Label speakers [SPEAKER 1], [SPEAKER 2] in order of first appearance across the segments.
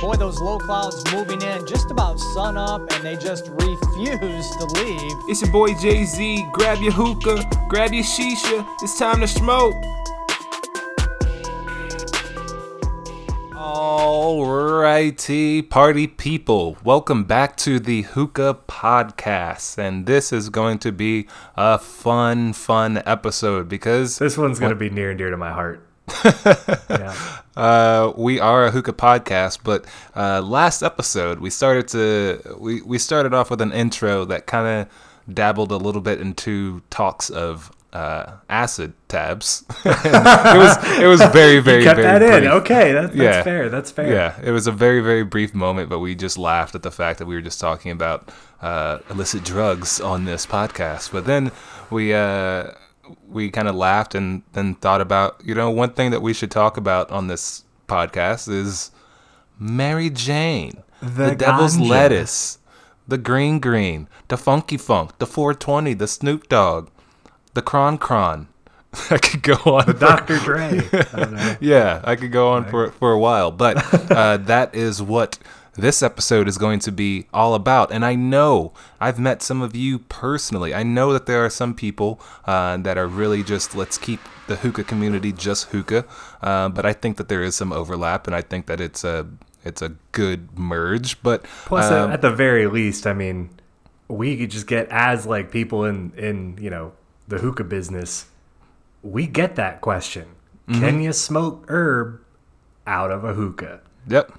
[SPEAKER 1] Boy, those low clouds moving in just about sun up, and they just refuse to leave.
[SPEAKER 2] It's your boy Jay Z. Grab your hookah, grab your shisha. It's time to smoke. Alrighty, party people. Welcome back to the Hookah Podcast. And this is going to be a fun, fun episode because
[SPEAKER 3] This one's going to be near and dear to my heart. Yeah.
[SPEAKER 2] uh, we are a hookah podcast, but uh, last episode we started to we, we started off with an intro that kind of dabbled a little bit into talks of uh, acid tabs. it was it was very very
[SPEAKER 3] Cut
[SPEAKER 2] very
[SPEAKER 3] that in.
[SPEAKER 2] brief.
[SPEAKER 3] Okay, that's, that's
[SPEAKER 2] Yeah.
[SPEAKER 3] fair. That's fair.
[SPEAKER 2] Yeah, it was a very, very brief moment, but we just laughed at the fact that we were just talking about uh, illicit drugs on this podcast. But then we uh, we kind of laughed and then thought about, you know, one thing that we should talk about on this podcast is Mary Jane, the,
[SPEAKER 3] The
[SPEAKER 2] Devil's. Lettuce, the Green Green, the Funky Funk, the 420, the Snoop Dogg, the Cron Cron. I could go on. for-
[SPEAKER 3] Dr. Dre. I don't know.
[SPEAKER 2] yeah, I could go on for for a while, but uh, that is what this episode is going to be all about. And I know I've met some of you personally. I know that there are some people uh, that are really just let's keep the hookah community just hookah. Uh, but I think that there is some overlap, and I think that it's a it's a good merge. But
[SPEAKER 3] Plus,
[SPEAKER 2] um,
[SPEAKER 3] at the very least, I mean, we could just get as like people in in you know the hookah business. We get that question:
[SPEAKER 2] Mm-hmm.
[SPEAKER 3] Can you smoke herb out of a hookah?
[SPEAKER 2] yep.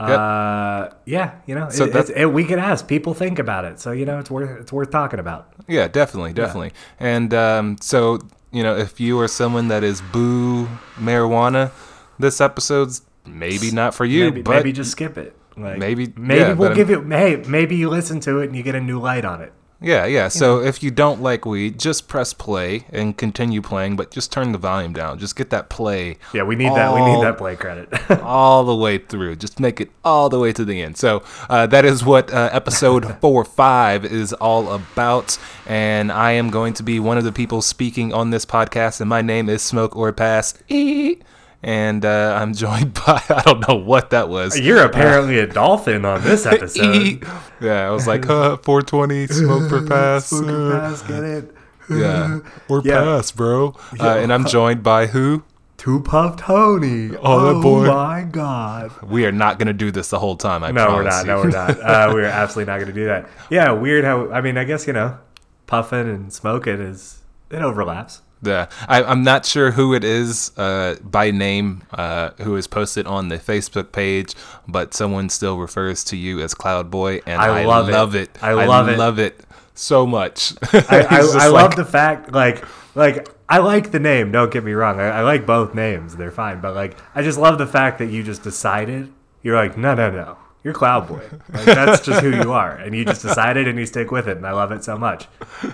[SPEAKER 2] Yep.
[SPEAKER 3] Uh, yeah, you know,
[SPEAKER 2] So
[SPEAKER 3] it, it, we can ask. People think about it, so you know, it's worth it's worth talking about.
[SPEAKER 2] Yeah, definitely, definitely. And um, so, you know, if you are someone that is boo marijuana, this episode's maybe not for you.
[SPEAKER 3] maybe,
[SPEAKER 2] but
[SPEAKER 3] maybe just skip it. Like,
[SPEAKER 2] Maybe-
[SPEAKER 3] maybe
[SPEAKER 2] yeah,
[SPEAKER 3] we'll give you. Hey, maybe you listen to it and you get a new light on it.
[SPEAKER 2] Yeah, yeah. So if you don't like weed, just press play and continue playing, but just turn the volume down. Just get that play.
[SPEAKER 3] Yeah, we need that. We need that play credit.
[SPEAKER 2] all the way through. Just make it all the way to the end. So uh, that is what uh, episode four five is all about. And I am going to be one of the people speaking on this podcast. And my name is Smoke or Pass. Ee. And uh, I'm joined by I don't know what that was.
[SPEAKER 3] You're apparently a dolphin on this episode.
[SPEAKER 2] Yeah, I was like, huh, 420, smoke for pass.
[SPEAKER 3] Smoke or
[SPEAKER 2] uh,
[SPEAKER 3] pass, get it?
[SPEAKER 2] Yeah, or
[SPEAKER 3] Yeah.
[SPEAKER 2] pass, bro. Uh, and I'm joined by who?
[SPEAKER 3] Two Puff Tony.
[SPEAKER 2] Oh, that boy.
[SPEAKER 3] my God.
[SPEAKER 2] We are not going to do this the whole time. I
[SPEAKER 3] No, we're not.
[SPEAKER 2] you.
[SPEAKER 3] No, we're not. Uh, we're absolutely not going to do that. Yeah, weird how. I mean, I guess you know, puffing and smoking is it overlaps.
[SPEAKER 2] Yeah, I, I'm not sure who it is uh, by name uh, who is posted on the Facebook page, but someone still refers to you as Cloud Boy, and I,
[SPEAKER 3] I love
[SPEAKER 2] love,
[SPEAKER 3] it.
[SPEAKER 2] it.
[SPEAKER 3] I love it.
[SPEAKER 2] I love it so much.
[SPEAKER 3] I, I, I
[SPEAKER 2] like-
[SPEAKER 3] love the fact, like, like I like the name. Don't get me wrong. I, I like both names. They're fine. But like, I just love the fact that you just decided. You're like, no, no, no. You're Cloud Boy. Like, that's just who you are, and you just decided, and you stick with it. And I love it so much.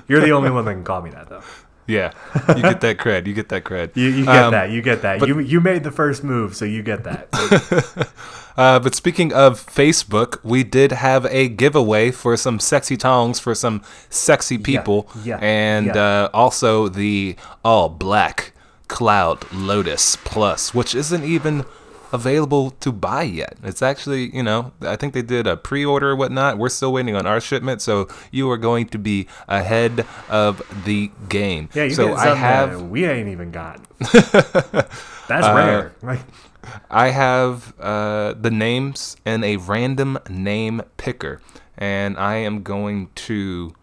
[SPEAKER 3] You're the only one that can call me that, though.
[SPEAKER 2] Yeah, you get that cred. You get that cred.
[SPEAKER 3] You, you get
[SPEAKER 2] Um,
[SPEAKER 3] that. You get that. you you made the first move, so you get that.
[SPEAKER 2] Uh, but speaking of Facebook, we did have a giveaway for some sexy tongs for some sexy people,
[SPEAKER 3] yeah,
[SPEAKER 2] and
[SPEAKER 3] yeah.
[SPEAKER 2] Uh, also the all black Cloud Lotus Plus, which isn't even available to buy yet. It's actually, you know, I think they did a pre-order or whatnot. We're still waiting on our shipment, so you are going to be ahead of the game.
[SPEAKER 3] Yeah, you
[SPEAKER 2] so
[SPEAKER 3] get
[SPEAKER 2] I have.
[SPEAKER 3] that we ain't even got. That's rare. Like,
[SPEAKER 2] I have uh, the names in a random name picker, and I am going to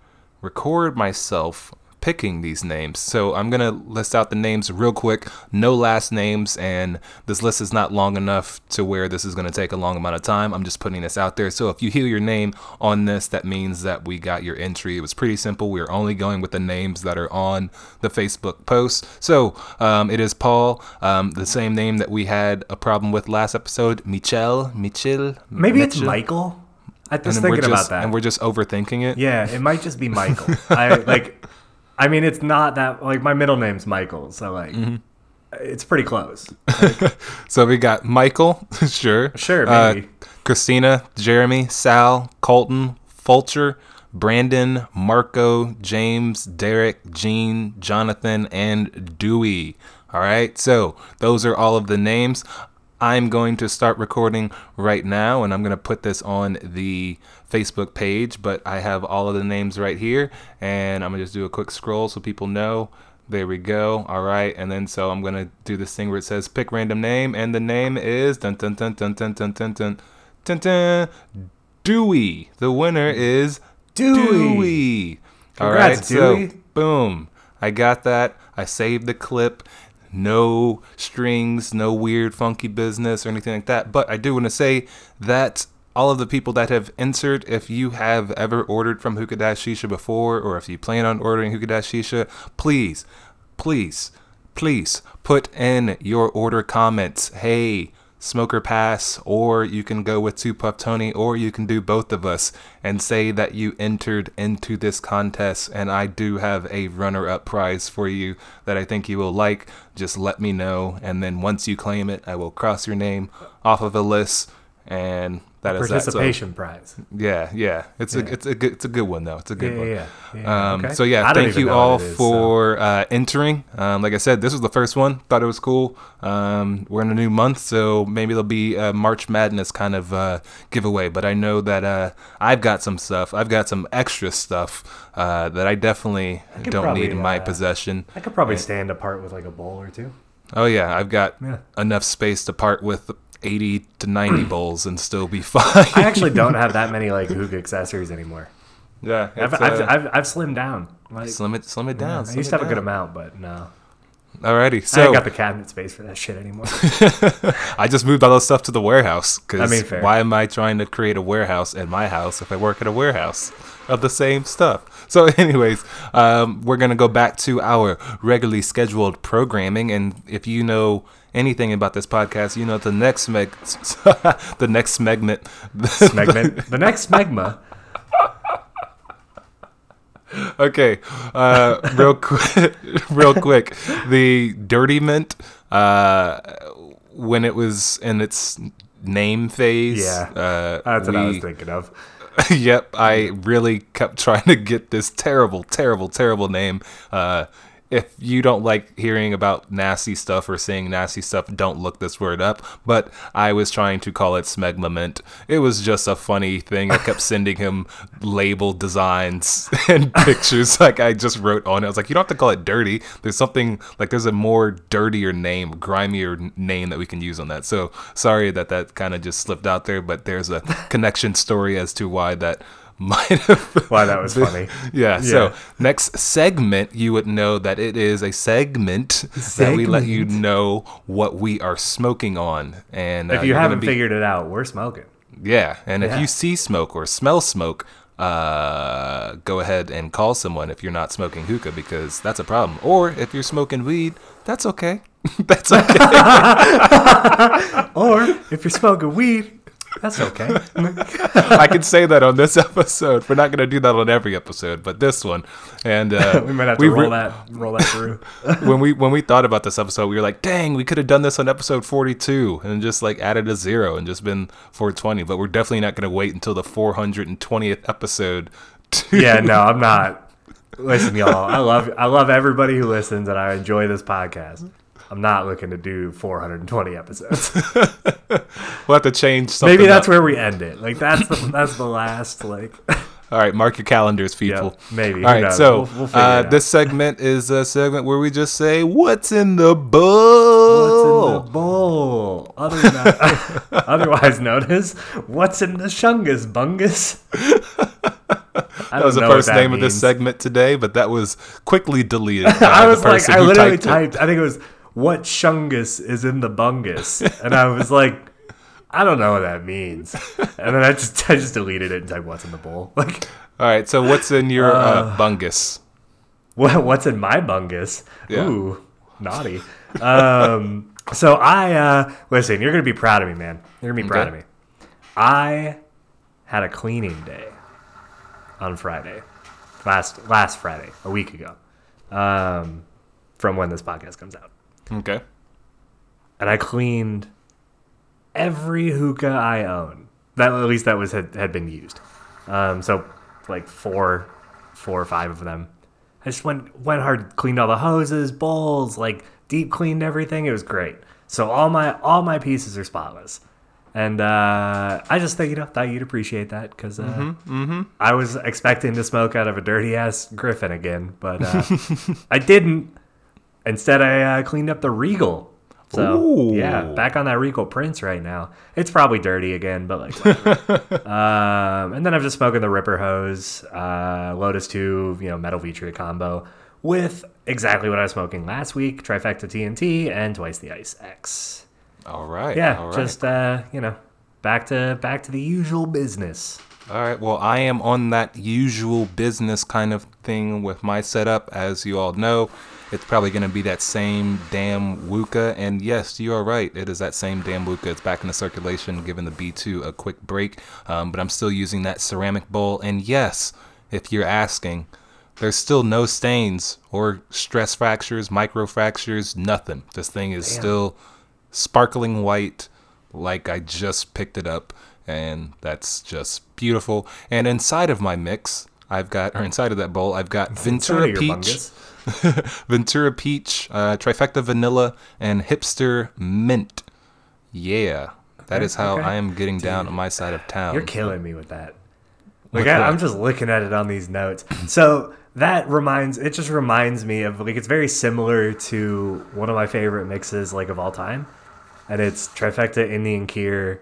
[SPEAKER 2] record myself picking these names. So I'm gonna list out the names real quick, no last names, and this list is not long enough to where this is gonna take a long amount of time. I'm just putting this out there. So if you hear your name on this, that means that we got your entry. It was pretty simple. We are only going with the names that are on the Facebook post. So um, it is Paul, um, the same name that we had a problem with last episode, Michel, Michel.
[SPEAKER 3] maybe it's Michael. I was
[SPEAKER 2] And
[SPEAKER 3] thinking
[SPEAKER 2] just,
[SPEAKER 3] about that.
[SPEAKER 2] and we're just overthinking it.
[SPEAKER 3] Yeah, it might just be Michael. I like. I mean, it's not that like my middle name's Michael, so like,
[SPEAKER 2] Mm-hmm.
[SPEAKER 3] it's pretty close.
[SPEAKER 2] So we got Michael, sure.
[SPEAKER 3] Sure,
[SPEAKER 2] Uh. Christina, Jeremy, Sal, Colton, Fulcher, Brandon, Marco, James, Derek, Gene, Jonathan, and Dewey. All right. So those are all of the names. I'm going to start recording right now, and I'm going to put this on the Facebook page. But I have all of the names right here, and I'm going to just do a quick scroll so people know. There we go. All right, and then so I'm gonna do this thing where it says pick random name, and the name is dun dun dun dun dun dun dun dun dun dun Dewey. The winner is
[SPEAKER 3] Dewey.
[SPEAKER 2] Dewey. All
[SPEAKER 3] Congrats,
[SPEAKER 2] right, so boom, I got that. I saved the clip. No strings, no weird funky business or anything like that. But I do want to say that all of the people that have answered, if you have ever ordered from Hookah Shisha before, or if you plan on ordering Hookah Shisha, please, please, please put in your order comments. Hey, Smoke or Pass, or you can go with Two Puff Tony, or you can do both of us and say that you entered into this contest. And I do have a runner up prize for you that I think you will like. Just let me know. And then once you claim it, I will cross your name off of a list. And that is that. So-
[SPEAKER 3] Participation prize.
[SPEAKER 2] yeah, yeah. It's a it's a good it's a good one though. It's a good
[SPEAKER 3] Yeah,
[SPEAKER 2] one.
[SPEAKER 3] yeah, yeah. Yeah,
[SPEAKER 2] Um,
[SPEAKER 3] okay.
[SPEAKER 2] So yeah,
[SPEAKER 3] I
[SPEAKER 2] thank you all
[SPEAKER 3] so-
[SPEAKER 2] for uh, entering. Um, like I said, this was the first one. Thought it was cool. Um, we're in a new month, so maybe there'll be a March Madness kind of uh, giveaway. But I know that uh, I've got some stuff. I've got some extra stuff uh, that I definitely
[SPEAKER 3] could
[SPEAKER 2] don't
[SPEAKER 3] probably,
[SPEAKER 2] need in my
[SPEAKER 3] uh,
[SPEAKER 2] possession.
[SPEAKER 3] I could probably stand apart with like a bowl or two.
[SPEAKER 2] Oh yeah, I've got
[SPEAKER 3] Yeah.
[SPEAKER 2] enough space to part with 80 to 90 bowls and still be fine.
[SPEAKER 3] I actually don't have that many like hookah accessories anymore.
[SPEAKER 2] yeah,
[SPEAKER 3] I've, I've,
[SPEAKER 2] uh,
[SPEAKER 3] I've, I've slimmed down. Like,
[SPEAKER 2] slim it slim it down.
[SPEAKER 3] I
[SPEAKER 2] slim
[SPEAKER 3] used to have a good amount, but no.
[SPEAKER 2] Alrighty,
[SPEAKER 3] I
[SPEAKER 2] so
[SPEAKER 3] ain't got the cabinet space for that shit anymore.
[SPEAKER 2] I just moved all those stuff to the warehouse because
[SPEAKER 3] I mean, fair.
[SPEAKER 2] why am I trying to create a warehouse in my house if I work at a warehouse of the same stuff? So, anyways, um, we're gonna go back to our regularly scheduled programming, and if you know anything about this podcast, you know the next meg, the next segment,
[SPEAKER 3] Smegma. the next smegma.
[SPEAKER 2] okay, uh, real quick, real quick, the Dirty Mint, uh, when it was in its name phase,
[SPEAKER 3] Yeah,
[SPEAKER 2] uh,
[SPEAKER 3] That's what I was thinking of.
[SPEAKER 2] yep, I really kept trying to get this terrible, terrible, terrible name. Uh, if you don't like hearing about nasty stuff or saying nasty stuff, don't look this word up. But I was trying to call it Smegmament. It was just a funny thing. I kept sending him label designs and pictures. Like I just wrote on it. I was like, you don't have to call it dirty. There's something like there's a more dirtier name, grimier name that we can use on that. So sorry that that kind of just slipped out there. But there's a connection story as to why that might have
[SPEAKER 3] Why that was funny.
[SPEAKER 2] yeah, So next segment, you would know that it is a segment, that we let you know what we are smoking on. And
[SPEAKER 3] If
[SPEAKER 2] uh,
[SPEAKER 3] you
[SPEAKER 2] you're
[SPEAKER 3] haven't
[SPEAKER 2] be-
[SPEAKER 3] figured it out, we're smoking.
[SPEAKER 2] yeah, and if you see smoke or smell smoke, uh, go ahead and call someone if you're not smoking hookah because that's a problem. Or if you're smoking weed, that's okay. that's okay.
[SPEAKER 3] Or if you're smoking weed, that's okay.
[SPEAKER 2] I can say that on this episode. We're not going to do that on every episode, but this one. And uh,
[SPEAKER 3] we might have to
[SPEAKER 2] we
[SPEAKER 3] roll
[SPEAKER 2] re-
[SPEAKER 3] that roll that through.
[SPEAKER 2] when we when we thought about this episode, we were like, "Dang, we could have done this on episode 42 and just like added a zero and just been 420." But we're definitely not going to wait until the 420th episode. To,
[SPEAKER 3] yeah, no, I'm not. Listen, y'all, I love I love everybody who listens, and I enjoy this podcast. I'm not looking to do 420 episodes.
[SPEAKER 2] We'll have to change something.
[SPEAKER 3] Maybe that's
[SPEAKER 2] up.
[SPEAKER 3] where we end it. Like that's the that's the last like.
[SPEAKER 2] All right, mark your calendars, people.
[SPEAKER 3] maybe.
[SPEAKER 2] All right, so
[SPEAKER 3] We'll- we'll
[SPEAKER 2] uh, this segment is a segment where we just say, "What's in the
[SPEAKER 3] What's
[SPEAKER 2] bowl?"
[SPEAKER 3] in the bowl? Other than otherwise known as what's in the shungus bungus.
[SPEAKER 2] That was the first
[SPEAKER 3] that
[SPEAKER 2] name of this segment today, but that was quickly deleted.
[SPEAKER 3] I was like, I literally
[SPEAKER 2] typed
[SPEAKER 3] typed. I think it was what shungus is in the bungus, and I was like, I don't know what that means. And then I just I just deleted it and typed what's in the bowl. Like
[SPEAKER 2] All right, so what's in your uh, bungus?
[SPEAKER 3] what what's in my bungus?
[SPEAKER 2] Yeah.
[SPEAKER 3] Ooh, naughty. Um, so I uh, listen. You're gonna be proud of me, man. You're gonna be proud of me. I had a cleaning day on Friday, last last Friday, a week ago, um, from when this podcast comes out.
[SPEAKER 2] Okay.
[SPEAKER 3] and I cleaned every hookah I own. That at least that was had, had been used. Um, so like four, four or five of them. I just went went hard, cleaned all the hoses, bowls, like deep cleaned everything. It was great. So all my all my pieces are spotless. And uh, I just think you know thought you'd appreciate that because uh, I was expecting to smoke out of a dirty ass Griffin again, but uh, I didn't. Instead, I uh, cleaned up the Regal. So
[SPEAKER 2] Ooh.
[SPEAKER 3] yeah, back on that Regal Prince right now. It's probably dirty again, but like. um, and then I'm just smoking the Ripper Hose, uh, Lotus Two, you know, Metal Vitria combo with exactly what I was smoking last week: Trifecta TNT and Twice the Ice X.
[SPEAKER 2] All right.
[SPEAKER 3] Yeah,
[SPEAKER 2] all right.
[SPEAKER 3] just uh, you know, back to back to the usual business.
[SPEAKER 2] All right. Well, I am on that usual business kind of thing with my setup. As you all know, it's probably going to be that same damn Wookah. And yes, you are right. It is that same damn Wookah. It's back in the circulation, giving the B2 a quick break. Um, but I'm still using that ceramic bowl. And yes, if you're asking, there's still no stains or stress fractures, micro fractures, nothing. This thing is still sparkling white like I just picked it up and that's just beautiful. And inside of my mix, I've got or inside of that bowl, I've got Ventura
[SPEAKER 3] Inside of your
[SPEAKER 2] peach,
[SPEAKER 3] bungus.
[SPEAKER 2] Ventura peach, uh, trifecta vanilla, and hipster mint. Yeah, that
[SPEAKER 3] Okay,
[SPEAKER 2] is how
[SPEAKER 3] okay.
[SPEAKER 2] I am getting down on my side of town.
[SPEAKER 3] You're killing me with that. Like
[SPEAKER 2] With
[SPEAKER 3] I, I'm just looking at it on these notes. So that reminds it just reminds me of like it's very similar to one of my favorite mixes like of all time, and it's trifecta Indian Kier,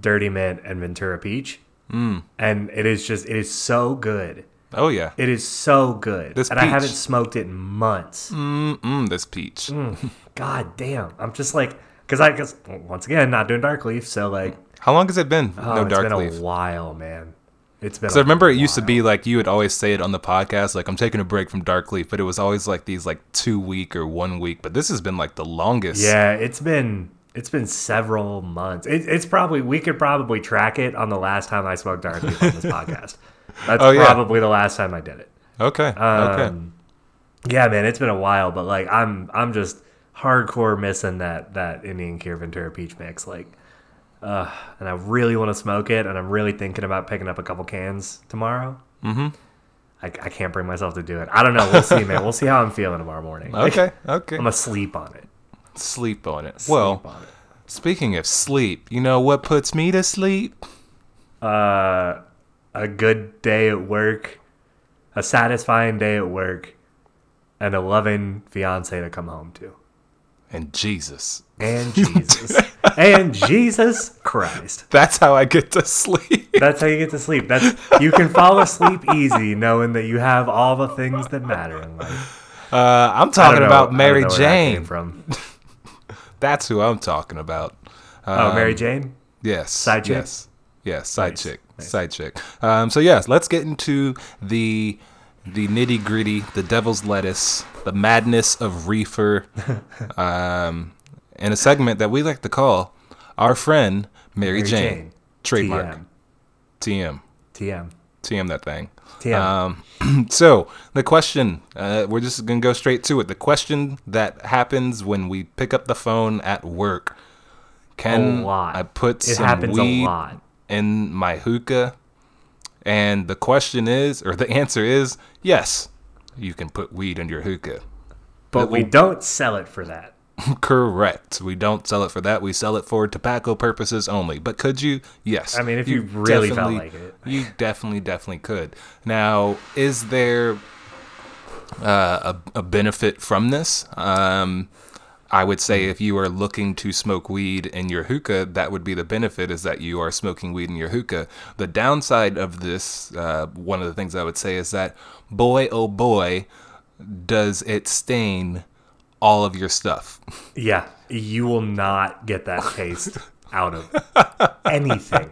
[SPEAKER 3] Dirty Mint, and Ventura Peach. Mm. And it is just it is so good.
[SPEAKER 2] Oh yeah,
[SPEAKER 3] It is so good,
[SPEAKER 2] This
[SPEAKER 3] and I haven't smoked it in months.
[SPEAKER 2] mm this peach.
[SPEAKER 3] God damn, I'm just like because I guess once again not doing dark leaf, so like
[SPEAKER 2] How long has it been?
[SPEAKER 3] oh,
[SPEAKER 2] no
[SPEAKER 3] it's
[SPEAKER 2] dark
[SPEAKER 3] been
[SPEAKER 2] leaf.
[SPEAKER 3] a while, man. It's been.
[SPEAKER 2] So I remember it used to be like you would always say it on the podcast, like I'm taking a break from Dark Leaf, but it was always like these like two week or one week. But this has been like the longest.
[SPEAKER 3] Yeah, it's been it's been several months. It, it's probably we could probably track it on the last time I smoked dark leaf on this podcast. That's
[SPEAKER 2] Oh, yeah.
[SPEAKER 3] probably the last time I did it.
[SPEAKER 2] Okay. okay.
[SPEAKER 3] Um, Yeah, man, it's been a while, but like I'm I'm just hardcore missing that that Indian Cure Ventura peach mix. Like, uh, and I really want to smoke it, and I'm really thinking about picking up a couple cans tomorrow. Mm-hmm. I, I can't bring myself to do it. I don't know. We'll see, man. We'll see how I'm feeling tomorrow morning.
[SPEAKER 2] Okay. Okay.
[SPEAKER 3] I'm gonna on it.
[SPEAKER 2] sleep on it.
[SPEAKER 3] Sleep
[SPEAKER 2] well,
[SPEAKER 3] on it.
[SPEAKER 2] speaking of sleep, you know what puts me to sleep?
[SPEAKER 3] uh, a good day at work, a satisfying day at work, and a loving fiance to come home to.
[SPEAKER 2] And Jesus.
[SPEAKER 3] And Jesus. and Jesus Christ.
[SPEAKER 2] That's how I get to sleep.
[SPEAKER 3] That's how you get to sleep. That's you can fall asleep easy knowing that you have all the things that matter in life.
[SPEAKER 2] Uh, I'm talking
[SPEAKER 3] know-
[SPEAKER 2] about Mary Jane.
[SPEAKER 3] from.
[SPEAKER 2] That's who I'm talking about.
[SPEAKER 3] Oh, Mary Jane?
[SPEAKER 2] Yes.
[SPEAKER 3] Side chick?
[SPEAKER 2] Yes. Yes, side
[SPEAKER 3] Nice,
[SPEAKER 2] chick. Side chick. Um, so yes, let's get into the the nitty gritty, the devil's lettuce, the madness of reefer, um, in a segment that we like to call our friend Mary,
[SPEAKER 3] Mary
[SPEAKER 2] Jane.
[SPEAKER 3] Jane.
[SPEAKER 2] Trademark.
[SPEAKER 3] TM.
[SPEAKER 2] TM.
[SPEAKER 3] TM.
[SPEAKER 2] TM that thing.
[SPEAKER 3] TM.
[SPEAKER 2] Um, so the question, uh, we're just gonna go straight to it. The question that happens when we pick up the phone at work: Can. I put
[SPEAKER 3] It
[SPEAKER 2] some
[SPEAKER 3] happens
[SPEAKER 2] weed
[SPEAKER 3] a lot.
[SPEAKER 2] In my hookah? And the question is, or the answer is, yes, you can put weed in your hookah.
[SPEAKER 3] But we don't sell it for that.
[SPEAKER 2] Correct. We don't sell it for that. We sell it for tobacco purposes only. But could you? Yes.
[SPEAKER 3] I mean, if you really felt like it.
[SPEAKER 2] You definitely, definitely could. Now, is there uh, a, a benefit from this? Um, I would say if you are looking to smoke weed in your hookah, that would be the benefit is that you are smoking weed in your hookah. The downside of this, uh, one of the things I would say is that, boy, oh boy, does it stain all of your stuff.
[SPEAKER 3] Yeah, you will not get that taste out of anything.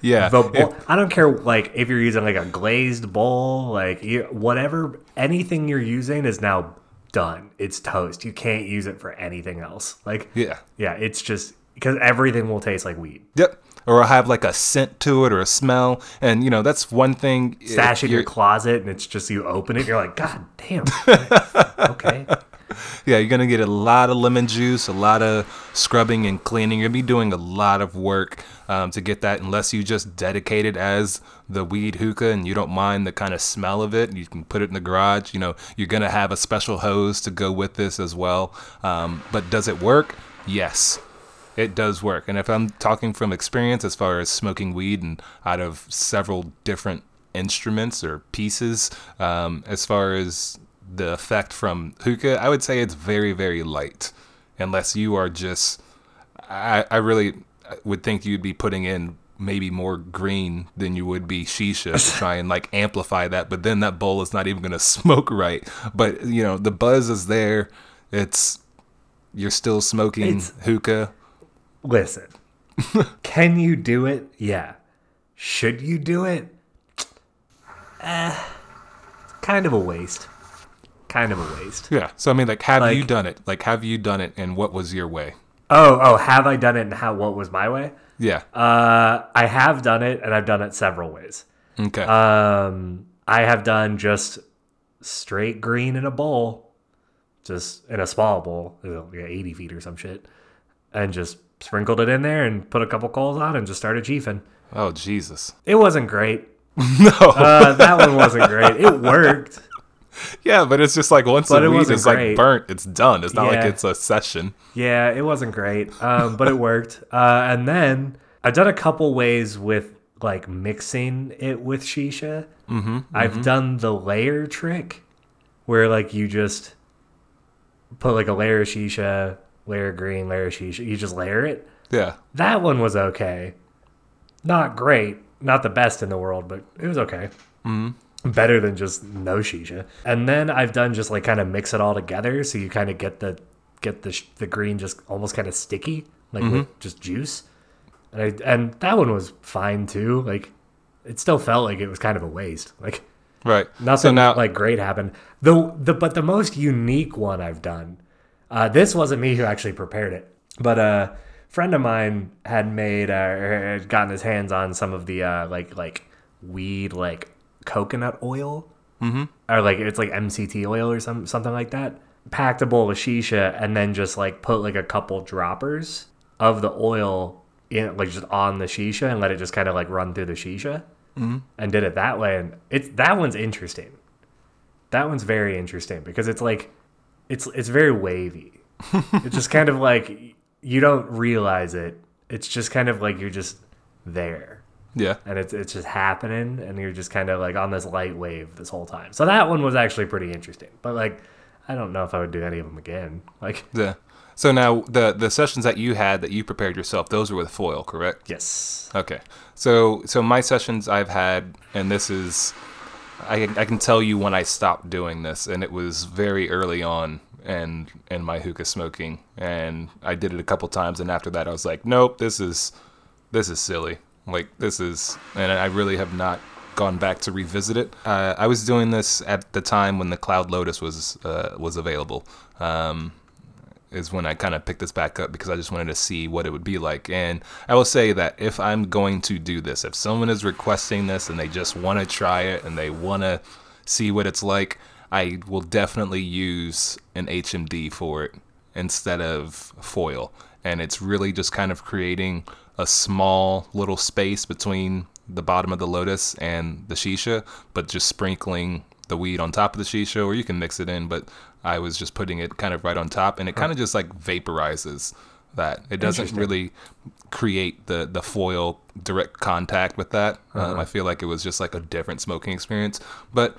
[SPEAKER 2] Yeah.
[SPEAKER 3] The bowl, I don't care like if you're using like a glazed bowl, like you, whatever anything you're using is now done. It's toast. You can't use it for anything else. Like
[SPEAKER 2] yeah.
[SPEAKER 3] yeah, it's just because everything will taste like weed.
[SPEAKER 2] Yep. Or have like a scent to it or a smell. And, you know, that's one thing.
[SPEAKER 3] Stash in your closet and it's just you open it, you're like, God damn. okay.
[SPEAKER 2] Yeah, you're to get a lot of lemon juice, a lot of scrubbing and cleaning. You're to be doing a lot of work um, to get that unless you just dedicate it as the weed hookah and you don't mind the kind of smell of it. You can put it in the garage. You know, you're to have a special hose to go with this as well. Um, but does it work? yes, it does work. And if I'm talking from experience as far as smoking weed and out of several different instruments or pieces, um, as far as the effect from hookah, I would say it's very, very light. Unless you are just, I, I really would think you'd be putting in maybe more green than you would be shisha to try and like amplify that. But then that bowl is not even going to smoke right. But you know, the buzz is there. It's, you're still smoking
[SPEAKER 3] It's-
[SPEAKER 2] hookah.
[SPEAKER 3] Listen, can you do it? Yeah. Should you do it? Eh, kind of a waste. Kind of a waste.
[SPEAKER 2] Yeah. So I mean, like, have you done it? Like, have you done it, and what was your way?
[SPEAKER 3] Oh, oh, have I done it and how what was my way?
[SPEAKER 2] Yeah.
[SPEAKER 3] Uh, I have done it and I've done it several ways.
[SPEAKER 2] okay.
[SPEAKER 3] Um, I have done just straight green in a bowl, just in a small bowl, like 80 feet or some shit, and just sprinkled it in there and put a couple coals on and just started chiefing.
[SPEAKER 2] oh Jesus.
[SPEAKER 3] It wasn't great.
[SPEAKER 2] No.
[SPEAKER 3] Uh, that one wasn't great. It worked.
[SPEAKER 2] Yeah, but it's just like once
[SPEAKER 3] but
[SPEAKER 2] the weed is like burnt, it's done. It's not like it's a session.
[SPEAKER 3] Yeah, it wasn't great, um, but it worked. Uh, and then I've done a couple ways with like mixing it with shisha. Mm-hmm, I've done the layer trick, where like you just put like a layer of shisha, layer of green, layer of shisha. You just layer it.
[SPEAKER 2] Yeah.
[SPEAKER 3] That one was okay. Not great, not the best in the world, but it was okay. Mm-hmm. Better than just no shisha. And then I've done just like kind of mix it all together, so you kind of get the get the the green just almost kind of sticky, like with just juice. And I, and that one was fine too. Like it still felt like it was kind of a waste. Like
[SPEAKER 2] Right.
[SPEAKER 3] Nothing
[SPEAKER 2] So now,
[SPEAKER 3] like great happened. The the but the most unique one I've done. Uh, this wasn't me who actually prepared it, but a friend of mine had made uh, or had gotten his hands on some of the uh, like like weed like coconut oil, mm-hmm. or like it's like MCT oil or some something like that. Packed a bowl of shisha and then just like put like a couple droppers of the oil in like just on the shisha and let it just kind of like run through the shisha and did it that way. And it's that one's interesting. That one's very interesting because it's like it's it's very wavy. It's just kind of like you don't realize it. It's just kind of like you're just there
[SPEAKER 2] yeah.
[SPEAKER 3] and it's it's just happening and you're just kind of like on this light wave this whole time so that one was actually pretty interesting but like i don't know if i would do any of them again like
[SPEAKER 2] Yeah. So now the the sessions that you had that you prepared yourself, those were with foil, correct?
[SPEAKER 3] yes
[SPEAKER 2] Okay. So so my sessions I've had, and this is, I can- I can tell you when I stopped doing this, and it was very early on, and in my hookah smoking, and I did it a couple times, and after that I was like, nope, this is, this is silly. Like this is, and I really have not gone back to revisit it. Uh, I was doing this at the time when the Cloud Lotus was uh, was available. Um, is when I kind of picked this back up because I just wanted to see what it would be like. And I will say that if I'm going to do this, if someone is requesting this and they just want to try it and they want to see what it's like, I will definitely use an HMD for it instead of foil. And it's really just kind of creating a small little space between the bottom of the lotus and the shisha, but just sprinkling the weed on top of the shisha, or you can mix it in. But I was just putting it kind of right on top, and it kind of just like vaporizes that. It doesn't really create the the foil direct contact with that. Um, I feel like it was just like a different smoking experience. But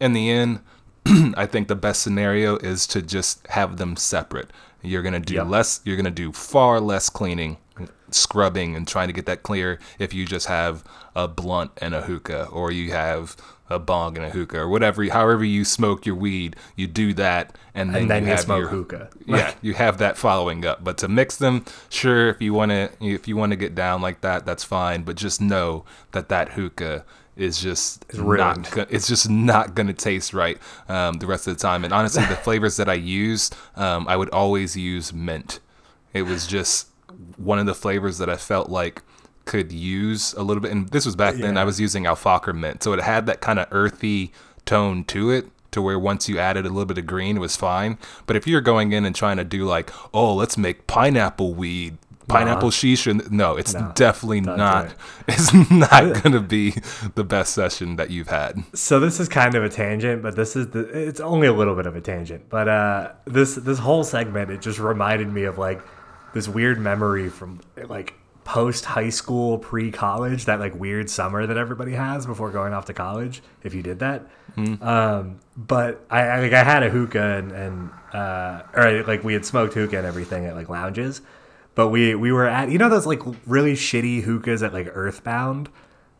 [SPEAKER 2] in the end, I think the best scenario is to just have them separate. You're gonna do
[SPEAKER 3] Yep.
[SPEAKER 2] less. You're gonna do far less cleaning, scrubbing, and trying to get that clear if you just have a blunt and a hookah, or you have a bong and a hookah, or whatever. However you smoke your weed, you do that, and then,
[SPEAKER 3] and then
[SPEAKER 2] you,
[SPEAKER 3] you,
[SPEAKER 2] have
[SPEAKER 3] smoke
[SPEAKER 2] your,
[SPEAKER 3] hookah
[SPEAKER 2] yeah, you have that following up. But to mix them, sure, if you want to, if you want to get down like that, that's fine. But just know that that hookah is just
[SPEAKER 3] ruined.
[SPEAKER 2] not. go- It's just not going to taste right um, the rest of the time. And honestly, the flavors that I used, um, I would always use mint. It was just one of the flavors that I felt like could use a little bit. And this was back then. I was using Al Fakher mint, so it had that kind of earthy tone to it. To where once you added a little bit of green, it was fine. But if you're going in and trying to do like, oh, let's make pineapple weed, pineapple shisha, no, it's
[SPEAKER 3] No,
[SPEAKER 2] definitely not.
[SPEAKER 3] it.
[SPEAKER 2] It's not gonna be the best session that you've had.
[SPEAKER 3] so this is kind of a tangent but this is the it's only a little bit of a tangent but uh this this whole segment it just reminded me of like this weird memory from like post high school, pre college, that like weird summer that everybody has before going off to college. If you did that, um, but I, I like I had a hookah and, and uh, or like we had smoked hookah and everything at like lounges, but we we were at you know those like really shitty hookahs at like Earthbound.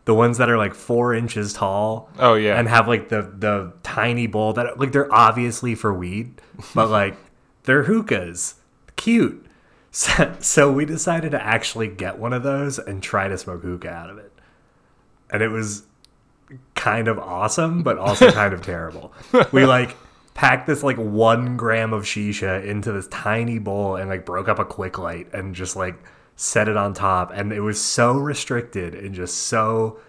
[SPEAKER 3] The ones that are like four inches tall.
[SPEAKER 2] Oh, yeah.
[SPEAKER 3] and have like the the tiny bowl that like they're obviously for weed, but like they're hookahs, cute. So, so we decided to actually get one of those and try to smoke hookah out of it, and it was kind of awesome, but also kind of terrible. We like packed this like one gram of shisha into this tiny bowl and like broke up a quick light and just like set it on top, and it was so restricted and just so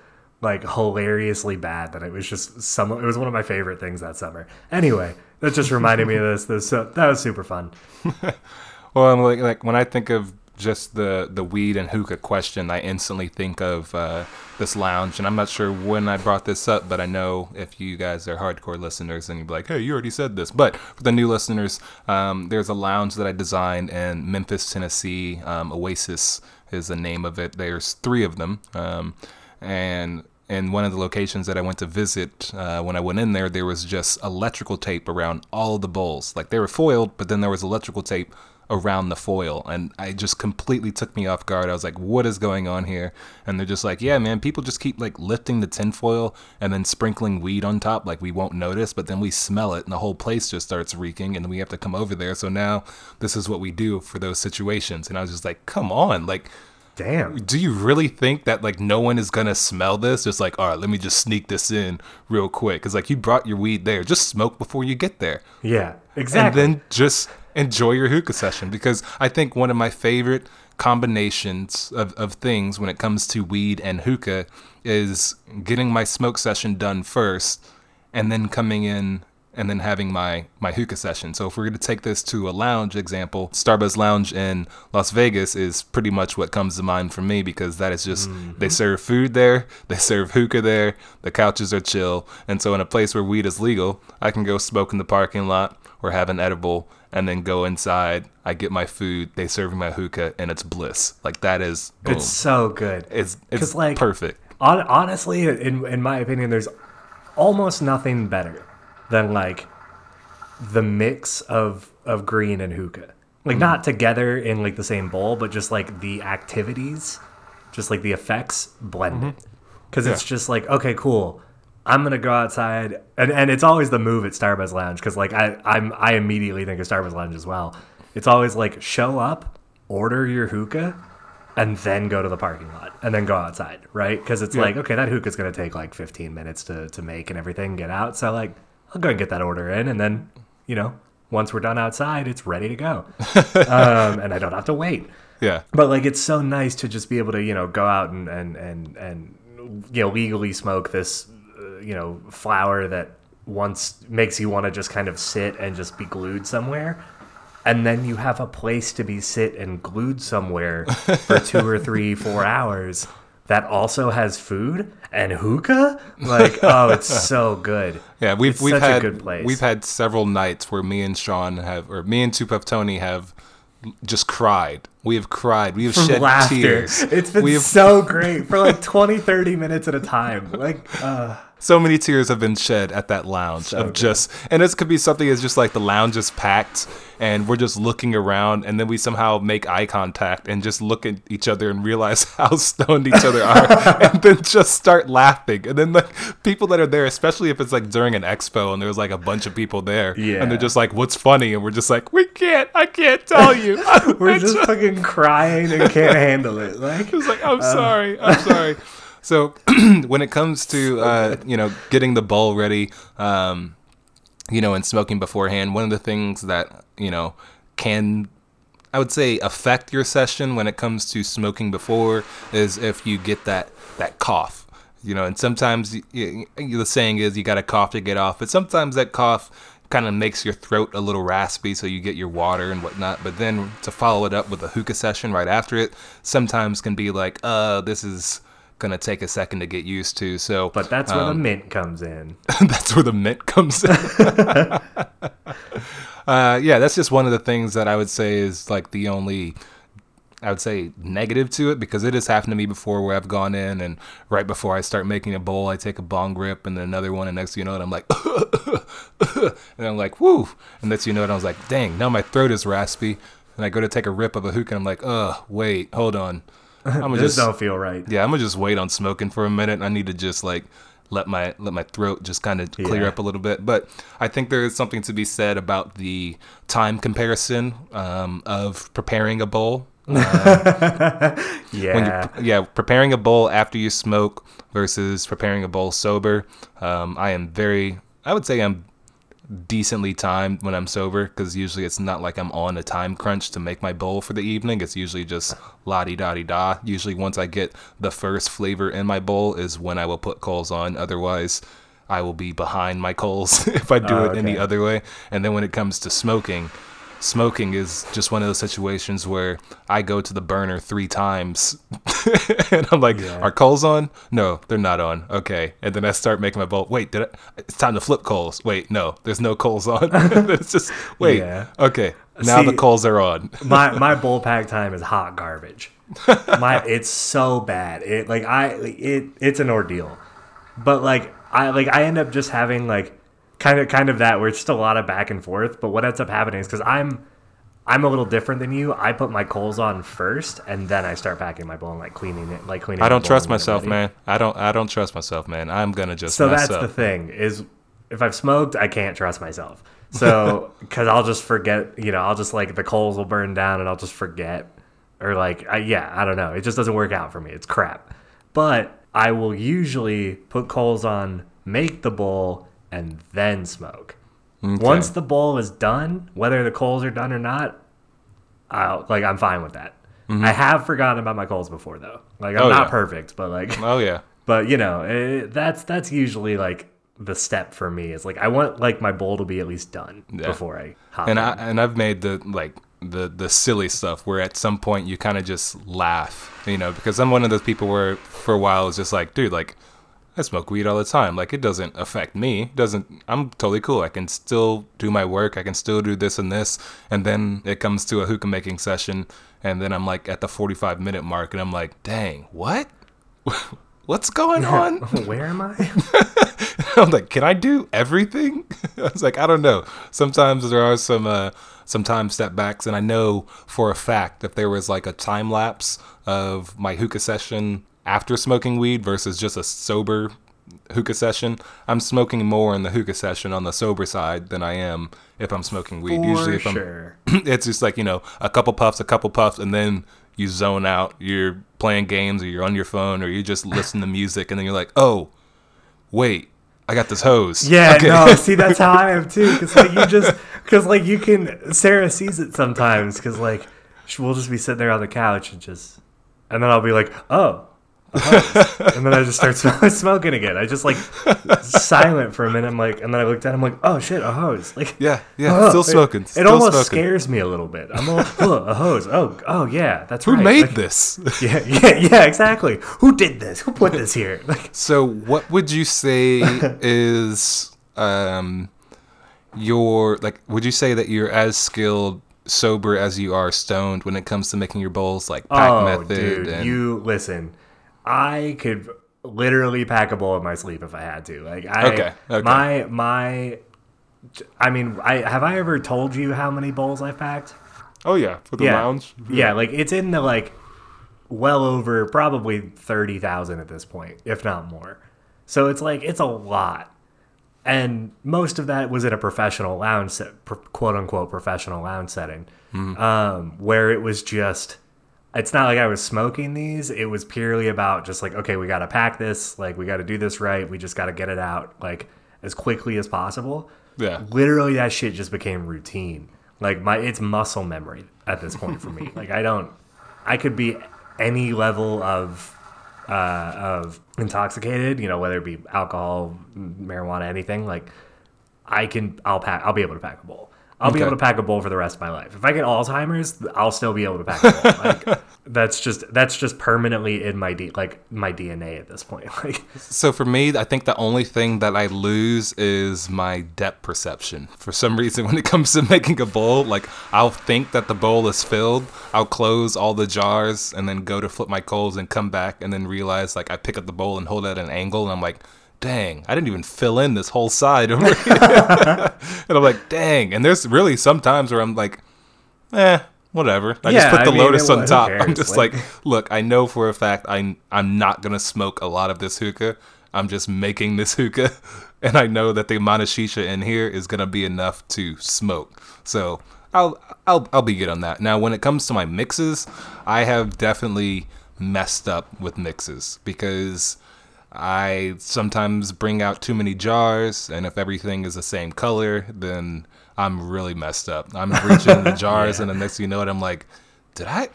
[SPEAKER 3] like hilariously bad that it was just some. It was one of my favorite things that summer. Anyway, that just reminded me of this. This so, that was super fun.
[SPEAKER 2] Well, I'm like, like when I think of just the the weed and hookah question, I instantly think of uh, this lounge, and I'm not sure when I brought this up, but I know if you guys are hardcore listeners, and you'd be like, "Hey, you already said this." But for the new listeners, um, there's a lounge that I designed in Memphis, Tennessee. Um, Oasis is the name of it. There's three of them, um, and in one of the locations that I went to visit, uh, when I went in there, there was just electrical tape around all the bowls. Like they were foiled, but then there was electrical tape around the foil. And I just completely took me off guard. I was like, what is going on here? And they're just like, yeah, man, people just keep like lifting the tinfoil and then sprinkling weed on top. Like we won't notice, but then we smell it and the whole place just starts reeking and we have to come over there. So now this is what we do for those situations. And I was just like, come on. Like,
[SPEAKER 3] Damn.
[SPEAKER 2] do you really think that like no one is gonna smell this? Just like, all right, let me just sneak this in real quick. Cause like you brought your weed there, just smoke before you get there,
[SPEAKER 3] Yeah, exactly.
[SPEAKER 2] and then just enjoy your hookah session. Because I think one of my favorite combinations of, of things when it comes to weed and hookah is getting my smoke session done first, and then coming in and then having my my hookah session. So if we're going to take this to a lounge example, Starbuzz Lounge in Las Vegas is pretty much what comes to mind for me because that is just mm-hmm. they serve food there, they serve hookah there, the couches are chill, and so in a place where weed is legal, I can go smoke in the parking lot or have an edible and then go inside. I get my food, they serve me my hookah, and it's bliss. Like that is boom.
[SPEAKER 3] it's so good.
[SPEAKER 2] It's it's
[SPEAKER 3] like,
[SPEAKER 2] perfect.
[SPEAKER 3] Hon- honestly, in in my opinion, there's almost nothing better than like the mix of of green and hookah. Like not mm-hmm. together in like the same bowl, but just like the activities, just like the effects blended. Because mm-hmm. it's
[SPEAKER 2] Yeah.
[SPEAKER 3] just like okay, cool. I'm gonna go outside, and, and it's always the move at Starbuzz Lounge because like I I'm I immediately think of Starbuzz Lounge as well. It's always like show up, order your hookah, and then go to the parking lot and then go outside, right? Because it's
[SPEAKER 2] Yeah.
[SPEAKER 3] like, okay, that hookah's gonna take like 15 minutes to, to make and everything, get out. So like, I'll go and get that order in, and then you know, once we're done outside, it's ready to go, um, and I don't have to wait.
[SPEAKER 2] Yeah.
[SPEAKER 3] But like, it's so nice to just be able to you know go out and and and and you know legally smoke this you know flower that once makes you want to just kind of sit and just be glued somewhere and then you have a place to be sit and glued somewhere for two or three four hours that also has food and hookah like oh it's so good
[SPEAKER 2] Yeah, we've
[SPEAKER 3] It's
[SPEAKER 2] we've
[SPEAKER 3] such a
[SPEAKER 2] had
[SPEAKER 3] good place.
[SPEAKER 2] we've had several nights where me and Sean have, or me and Two Tony have just cried. We have cried. We have
[SPEAKER 3] from
[SPEAKER 2] shed
[SPEAKER 3] laughter
[SPEAKER 2] tears.
[SPEAKER 3] it's been
[SPEAKER 2] have
[SPEAKER 3] so great for like 20 30 minutes at a time like uh
[SPEAKER 2] so many tears have been shed at that lounge of
[SPEAKER 3] good.
[SPEAKER 2] just, and this could be something as just like the lounge is packed and we're just looking around, and then we somehow make eye contact and just look at each other and realize how stoned each other are, and then just start laughing. And then like people that are there, especially if it's like during an expo and there's like a bunch of people there,
[SPEAKER 3] yeah.
[SPEAKER 2] and they're just like, "What's funny?" and we're just like, "We can't, I can't tell you."
[SPEAKER 3] we're just fucking crying and can't handle it like
[SPEAKER 2] It's like, I'm uh, sorry, I'm sorry. So when it comes to uh, you know getting the bowl ready, um, you know, and smoking beforehand, one of the things that you know can I would say affect your session when it comes to smoking before is if you get that that cough. You know, and sometimes y y the saying is you got to cough to get off, but sometimes that cough kind of makes your throat a little raspy, so you get your water and whatnot. But then to follow it up with a hookah session right after it, sometimes can be like, uh, this is gonna take a second to get used to. So,
[SPEAKER 3] but that's where the
[SPEAKER 2] um,
[SPEAKER 3] mint comes in
[SPEAKER 2] that's where the mint comes in. uh, yeah, that's just one of the things that I would say is like the only I would say negative to it because it has happened to me before where I've gone in and right before I start making a bowl, I take a bong grip and then another one, and next thing you know, it, I'm like, and I'm like, woo, and next you know, it, I was like, dang, now my throat is raspy, and I go to take a rip of a hook, and I'm like, uh, wait, hold on, I'm
[SPEAKER 3] This
[SPEAKER 2] just
[SPEAKER 3] don't feel right.
[SPEAKER 2] yeah, I'm gonna just wait on smoking for a minute. I need to just like let my let my throat just kind of clear
[SPEAKER 3] Yeah.
[SPEAKER 2] up a little bit. But I think there is something to be said about the time comparison um, of preparing a bowl.
[SPEAKER 3] Yeah.
[SPEAKER 2] When you, yeah, preparing a bowl after you smoke versus preparing a bowl sober. Um, I am very, I would say I'm decently timed when I'm sober because usually it's not like I'm on a time crunch to make my bowl for the evening. It's usually just la di da di da. Usually, once I get the first flavor in my bowl, is when I will put coals on. Otherwise, I will be behind my coals if I do
[SPEAKER 3] Oh,
[SPEAKER 2] it any other way. And then when it comes to smoking, smoking is just one of those situations where I go to the burner three times and I'm like,
[SPEAKER 3] Yeah.
[SPEAKER 2] are coals on? No, they're not on. Okay. And then I start making my bowl. Wait, did I? It's time to flip coals. Wait, no, there's no coals on. it's just, wait.
[SPEAKER 3] Yeah.
[SPEAKER 2] Okay. Now the
[SPEAKER 3] See-
[SPEAKER 2] coals are on.
[SPEAKER 3] my my bowl pack time is hot garbage. My it's so bad. It like I it it's an ordeal. But like I like I end up just having like kind of kind of that where it's just a lot of back and forth. But what ends up happening is because I'm I'm a little different than you. I put my coals on first, and then I start packing my bowl and like cleaning it, like cleaning.
[SPEAKER 2] I don't trust
[SPEAKER 3] and get it
[SPEAKER 2] myself, man. I don't. I don't trust myself, man. I'm gonna just
[SPEAKER 3] So that's
[SPEAKER 2] up.
[SPEAKER 3] the thing is if I've smoked, I can't trust myself. So because I'll just forget, you know, I'll just like the coals will burn down and I'll just forget, or like I, yeah, I don't know. It just doesn't work out for me. It's crap. But I will usually put coals on, make the bowl, and then smoke. Once the bowl is done, whether the coals are done or not, I'll like I'm fine with that. I have forgotten about my coals before though. Like I'm
[SPEAKER 2] Mm-hmm. Oh,
[SPEAKER 3] not
[SPEAKER 2] yeah.
[SPEAKER 3] perfect, but like
[SPEAKER 2] Oh yeah.
[SPEAKER 3] but you know, it, that's that's usually like the step for me. Is like I want like my bowl to be at least done
[SPEAKER 2] Yeah.
[SPEAKER 3] before I hop.
[SPEAKER 2] and
[SPEAKER 3] in.
[SPEAKER 2] I and I've made the like the the silly stuff where at some point you kind of just laugh, you know, because I'm one of those people where for a while it's just like, dude, like I smoke weed all the time, like it doesn't affect me. It doesn't I'm totally cool. I can still do my work. I can still do this and this, and then it comes to a hookah making session, and then I'm like at the 45 minute mark, and I'm like, dang, what? What's going on?
[SPEAKER 3] Where am I?
[SPEAKER 2] I'm like, can I do everything? I was like, I don't know. Sometimes there are some uh, some time step backs, and I know for a fact if there was like a time lapse of my hookah session after smoking weed versus just a sober hookah session, I'm smoking more in the hookah session on the sober side than I am if I'm smoking weed. Usually,
[SPEAKER 3] For
[SPEAKER 2] if I'm
[SPEAKER 3] sure.
[SPEAKER 2] it's just like you know a couple puffs, a couple puffs, and then you zone out. You're playing games, or you're on your phone, or you just listen to music, and then you're like, oh, wait, I got this hose.
[SPEAKER 3] Yeah,
[SPEAKER 2] Okay.
[SPEAKER 3] no. See, that's how I am too. Because like you just, because like you can. Sarah sees it sometimes. Because like we'll just be sitting there on the couch and just, and then I'll be like, oh. A and then I just start sm- smoking again. I just like silent for a minute. I'm like, and then I looked at him I'm like, oh shit, a hose. Like,
[SPEAKER 2] yeah, yeah,
[SPEAKER 3] oh,
[SPEAKER 2] still
[SPEAKER 3] it-
[SPEAKER 2] smoking.
[SPEAKER 3] It,
[SPEAKER 2] still
[SPEAKER 3] almost
[SPEAKER 2] smoking.
[SPEAKER 3] scares me a little bit. I'm like, oh, a hose. Oh, oh yeah, that's right.
[SPEAKER 2] Who
[SPEAKER 3] right.
[SPEAKER 2] made
[SPEAKER 3] Like,
[SPEAKER 2] this?
[SPEAKER 3] Yeah, yeah, yeah, exactly. Who did this? Who put this here? Like,
[SPEAKER 2] so, what would you say is um your like? Would you say that you're as skilled sober as you are stoned when it comes to making your bowls, like pack
[SPEAKER 3] oh,
[SPEAKER 2] method?
[SPEAKER 3] dude,
[SPEAKER 2] and,
[SPEAKER 3] you listen. I could literally pack a bowl in my sleep if I had to. Like, I,
[SPEAKER 2] Okay, okay.
[SPEAKER 3] my my. I mean, I have I ever told you how many bowls I've packed?
[SPEAKER 2] oh yeah, for the
[SPEAKER 3] yeah.
[SPEAKER 2] lounge.
[SPEAKER 3] Yeah, like it's in the like well over probably 30,000 at this point, if not more. So it's like it's a lot. And most of that was in a professional lounge set, quote unquote professional lounge setting. Um, where it was just it's not like I was smoking these. It was purely about just like, okay, we got to pack this, like we got to do this right. We just got to get it out like as quickly as possible.
[SPEAKER 2] Yeah.
[SPEAKER 3] Literally that shit just became routine. Like my it's muscle memory at this point for me. like I don't I could be any level of uh, of intoxicated, you know, whether it be alcohol, marijuana, anything, like I can I'll pack I'll be able to pack a bowl. I'll be able to pack a bowl for the rest of my life. If I get Alzheimer's, I'll still be able to pack a bowl. like that's just that's just permanently in my D, like my DNA at this point. Like
[SPEAKER 2] So for me, I think the only thing that I lose is my depth perception. For some reason, when it comes to making a bowl, like I'll think that the bowl is filled, I'll close all the jars and then go to flip my coals and come back and then realize like I pick up the bowl and hold it at an angle and I'm like, dang, I didn't even fill in this whole side over here. and I'm like, dang. And there's really some times where I'm like, eh, whatever. I just
[SPEAKER 3] Yeah,
[SPEAKER 2] put
[SPEAKER 3] I
[SPEAKER 2] the
[SPEAKER 3] mean,
[SPEAKER 2] lotus on top. I'm just
[SPEAKER 3] Like-
[SPEAKER 2] like, look, I know for a fact I'm I'm not gonna smoke a lot of this hookah. I'm just making this hookah, and I know that the amount of shisha in here is gonna be enough to smoke. So I'll I'll I'll be good on that. Now, when it comes to my mixes, I have definitely messed up with mixes because I sometimes bring out too many jars, and if everything is the same color, then I'm really messed up. I'm reaching the jars, and the next thing you know it, I'm like, did I,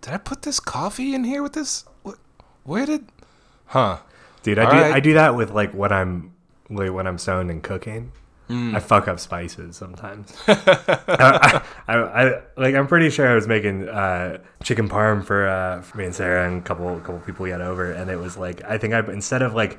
[SPEAKER 2] did I put this coffee in here with this? What, where did, huh?
[SPEAKER 3] Dude, I
[SPEAKER 2] All
[SPEAKER 3] do
[SPEAKER 2] right.
[SPEAKER 3] I do that with like when I'm like when I'm stoned and cooking.
[SPEAKER 2] Mm.
[SPEAKER 3] I fuck up spices sometimes. I, I, I like I'm pretty sure I was making uh, chicken parm for uh, for me and Sarah and a couple couple people we had over, and it was like I think I instead of like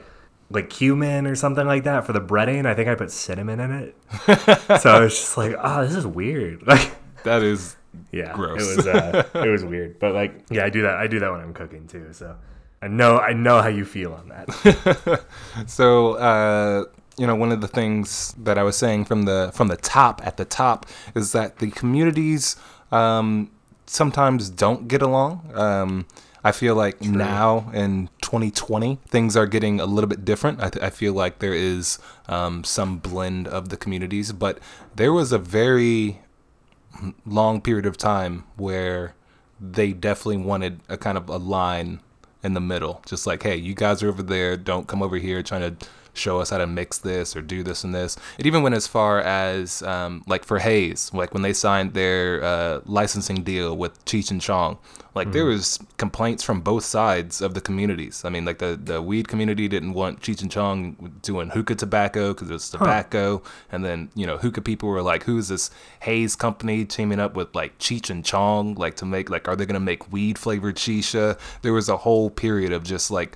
[SPEAKER 3] like cumin or something like that for the breading, I think I put cinnamon in it. so I was just like, oh, this is weird. Like,
[SPEAKER 2] That is
[SPEAKER 3] yeah,
[SPEAKER 2] Gross.
[SPEAKER 3] it was uh, it was weird, but like, yeah, I do that. I do that when I'm cooking too. So I know I know how you feel on that.
[SPEAKER 2] So, uh, you know, one of the things that I was saying from the from the top at the top is that the communities um, sometimes don't get along. Um, I feel like now in 2020 things are getting a little bit different. I, th- I feel like there is um, some blend of the communities, but there was a very long period of time where they definitely wanted a kind of a line in the middle. Just like, hey, you guys are over there, don't come over here trying to show us how to mix this or do this and this. It even went as far as um, like for Haze, like when they signed their uh, licensing deal with Cheech and Chong, like there was complaints from both sides of the communities. I mean, like the, the weed community didn't want Cheech and Chong doing hookah tobacco because it was tobacco, and then you know hookah people were like, who is this Haze company teaming up with like Cheech and Chong, like to make like are they gonna make weed flavored shisha? There was a whole period of just like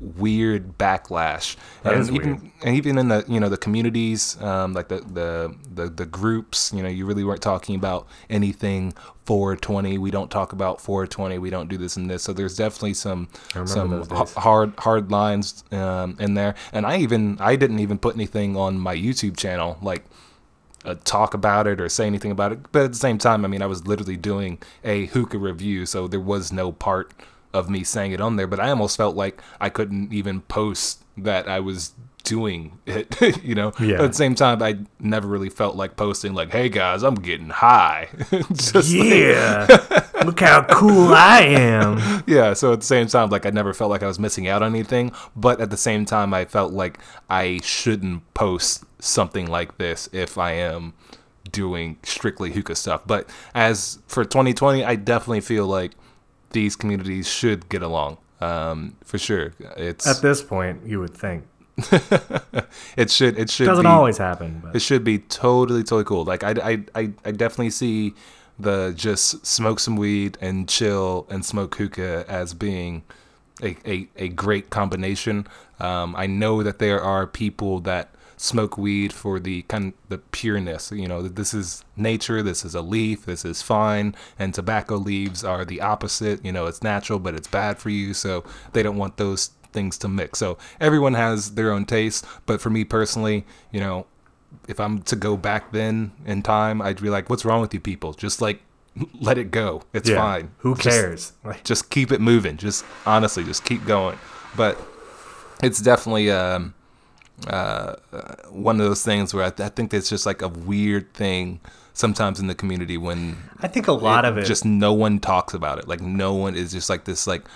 [SPEAKER 2] weird backlash.
[SPEAKER 3] That
[SPEAKER 2] and even
[SPEAKER 3] weird.
[SPEAKER 2] and even in the you know the communities um, like the, the the the groups you know you really weren't talking about anything 420 we don't talk about 420 we don't do this and this. So there's definitely some some h- hard hard lines um, in there. And i even i didn't even put anything on my youtube channel like uh, talk about it or say anything about it. But at the same time, I mean, I was literally doing a hookah review, so there was no part of me saying it on there. But I almost felt like I couldn't even post that I was doing it, you know.
[SPEAKER 3] Yeah.
[SPEAKER 2] But at the same time, I never really felt like posting like, "Hey guys, I'm getting high." Just like-
[SPEAKER 3] Yeah, look how cool I am.
[SPEAKER 2] yeah so at the same time like i never felt like i was missing out on anything but at the same time i felt like i shouldn't post something like this if i am doing strictly hookah stuff but as for 2020 i definitely feel like these communities should get along um, for sure it's
[SPEAKER 3] At this point, you would think
[SPEAKER 2] it should it should
[SPEAKER 3] doesn't
[SPEAKER 2] be,
[SPEAKER 3] always happen, but
[SPEAKER 2] it should be totally, totally cool. Like I, I, I, I definitely see the just smoke some weed and chill and smoke hookah as being a, a, a great combination. Um, I know that there are people that smoke weed for the kind of the pureness. You know, this is nature, this is a leaf, this is fine, and tobacco leaves are the opposite. You know, it's natural, but it's bad for you. So they don't want those things to mix. So everyone has their own taste, but for me personally, you know, if I'm to go back then in time, I'd be like, "What's wrong with you people? Just like let it go. It's
[SPEAKER 3] yeah,
[SPEAKER 2] fine.
[SPEAKER 3] Who cares? Like,
[SPEAKER 2] just keep it moving. Just honestly, just keep going. But it's definitely um, uh, one of those things where I, th- I think it's just like a weird thing sometimes in the community when
[SPEAKER 3] I think a lot of it
[SPEAKER 2] just no one talks about it. Like no one is just like this like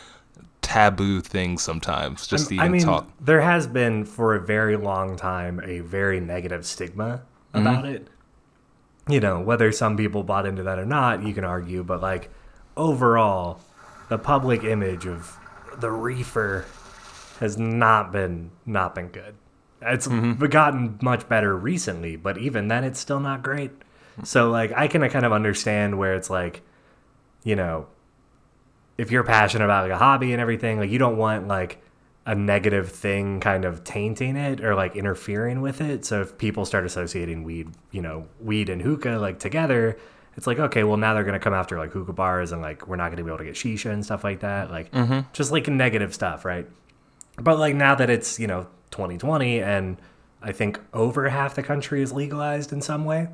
[SPEAKER 2] taboo thing sometimes just to even
[SPEAKER 3] I mean,
[SPEAKER 2] talk.
[SPEAKER 3] there has been for a very long time a very negative stigma
[SPEAKER 2] Mm-hmm.
[SPEAKER 3] about it. You know, whether some people bought into that or not, you can argue, but like overall, the public image of the reefer has not been not been good. It's
[SPEAKER 2] Mm-hmm.
[SPEAKER 3] gotten much better recently, but even then, it's still not great. So like, I can kind of understand where it's like, you know, if you're passionate about like a hobby and everything, like you don't want like a negative thing kind of tainting it or like interfering with it. So if people start associating weed, you know, weed and hookah like together, it's like okay, well now they're gonna come after like hookah bars and like we're not gonna be able to get shisha and stuff like that, like just like negative stuff, right? But like now that it's you know 2020 and I think over half the country is legalized in some way,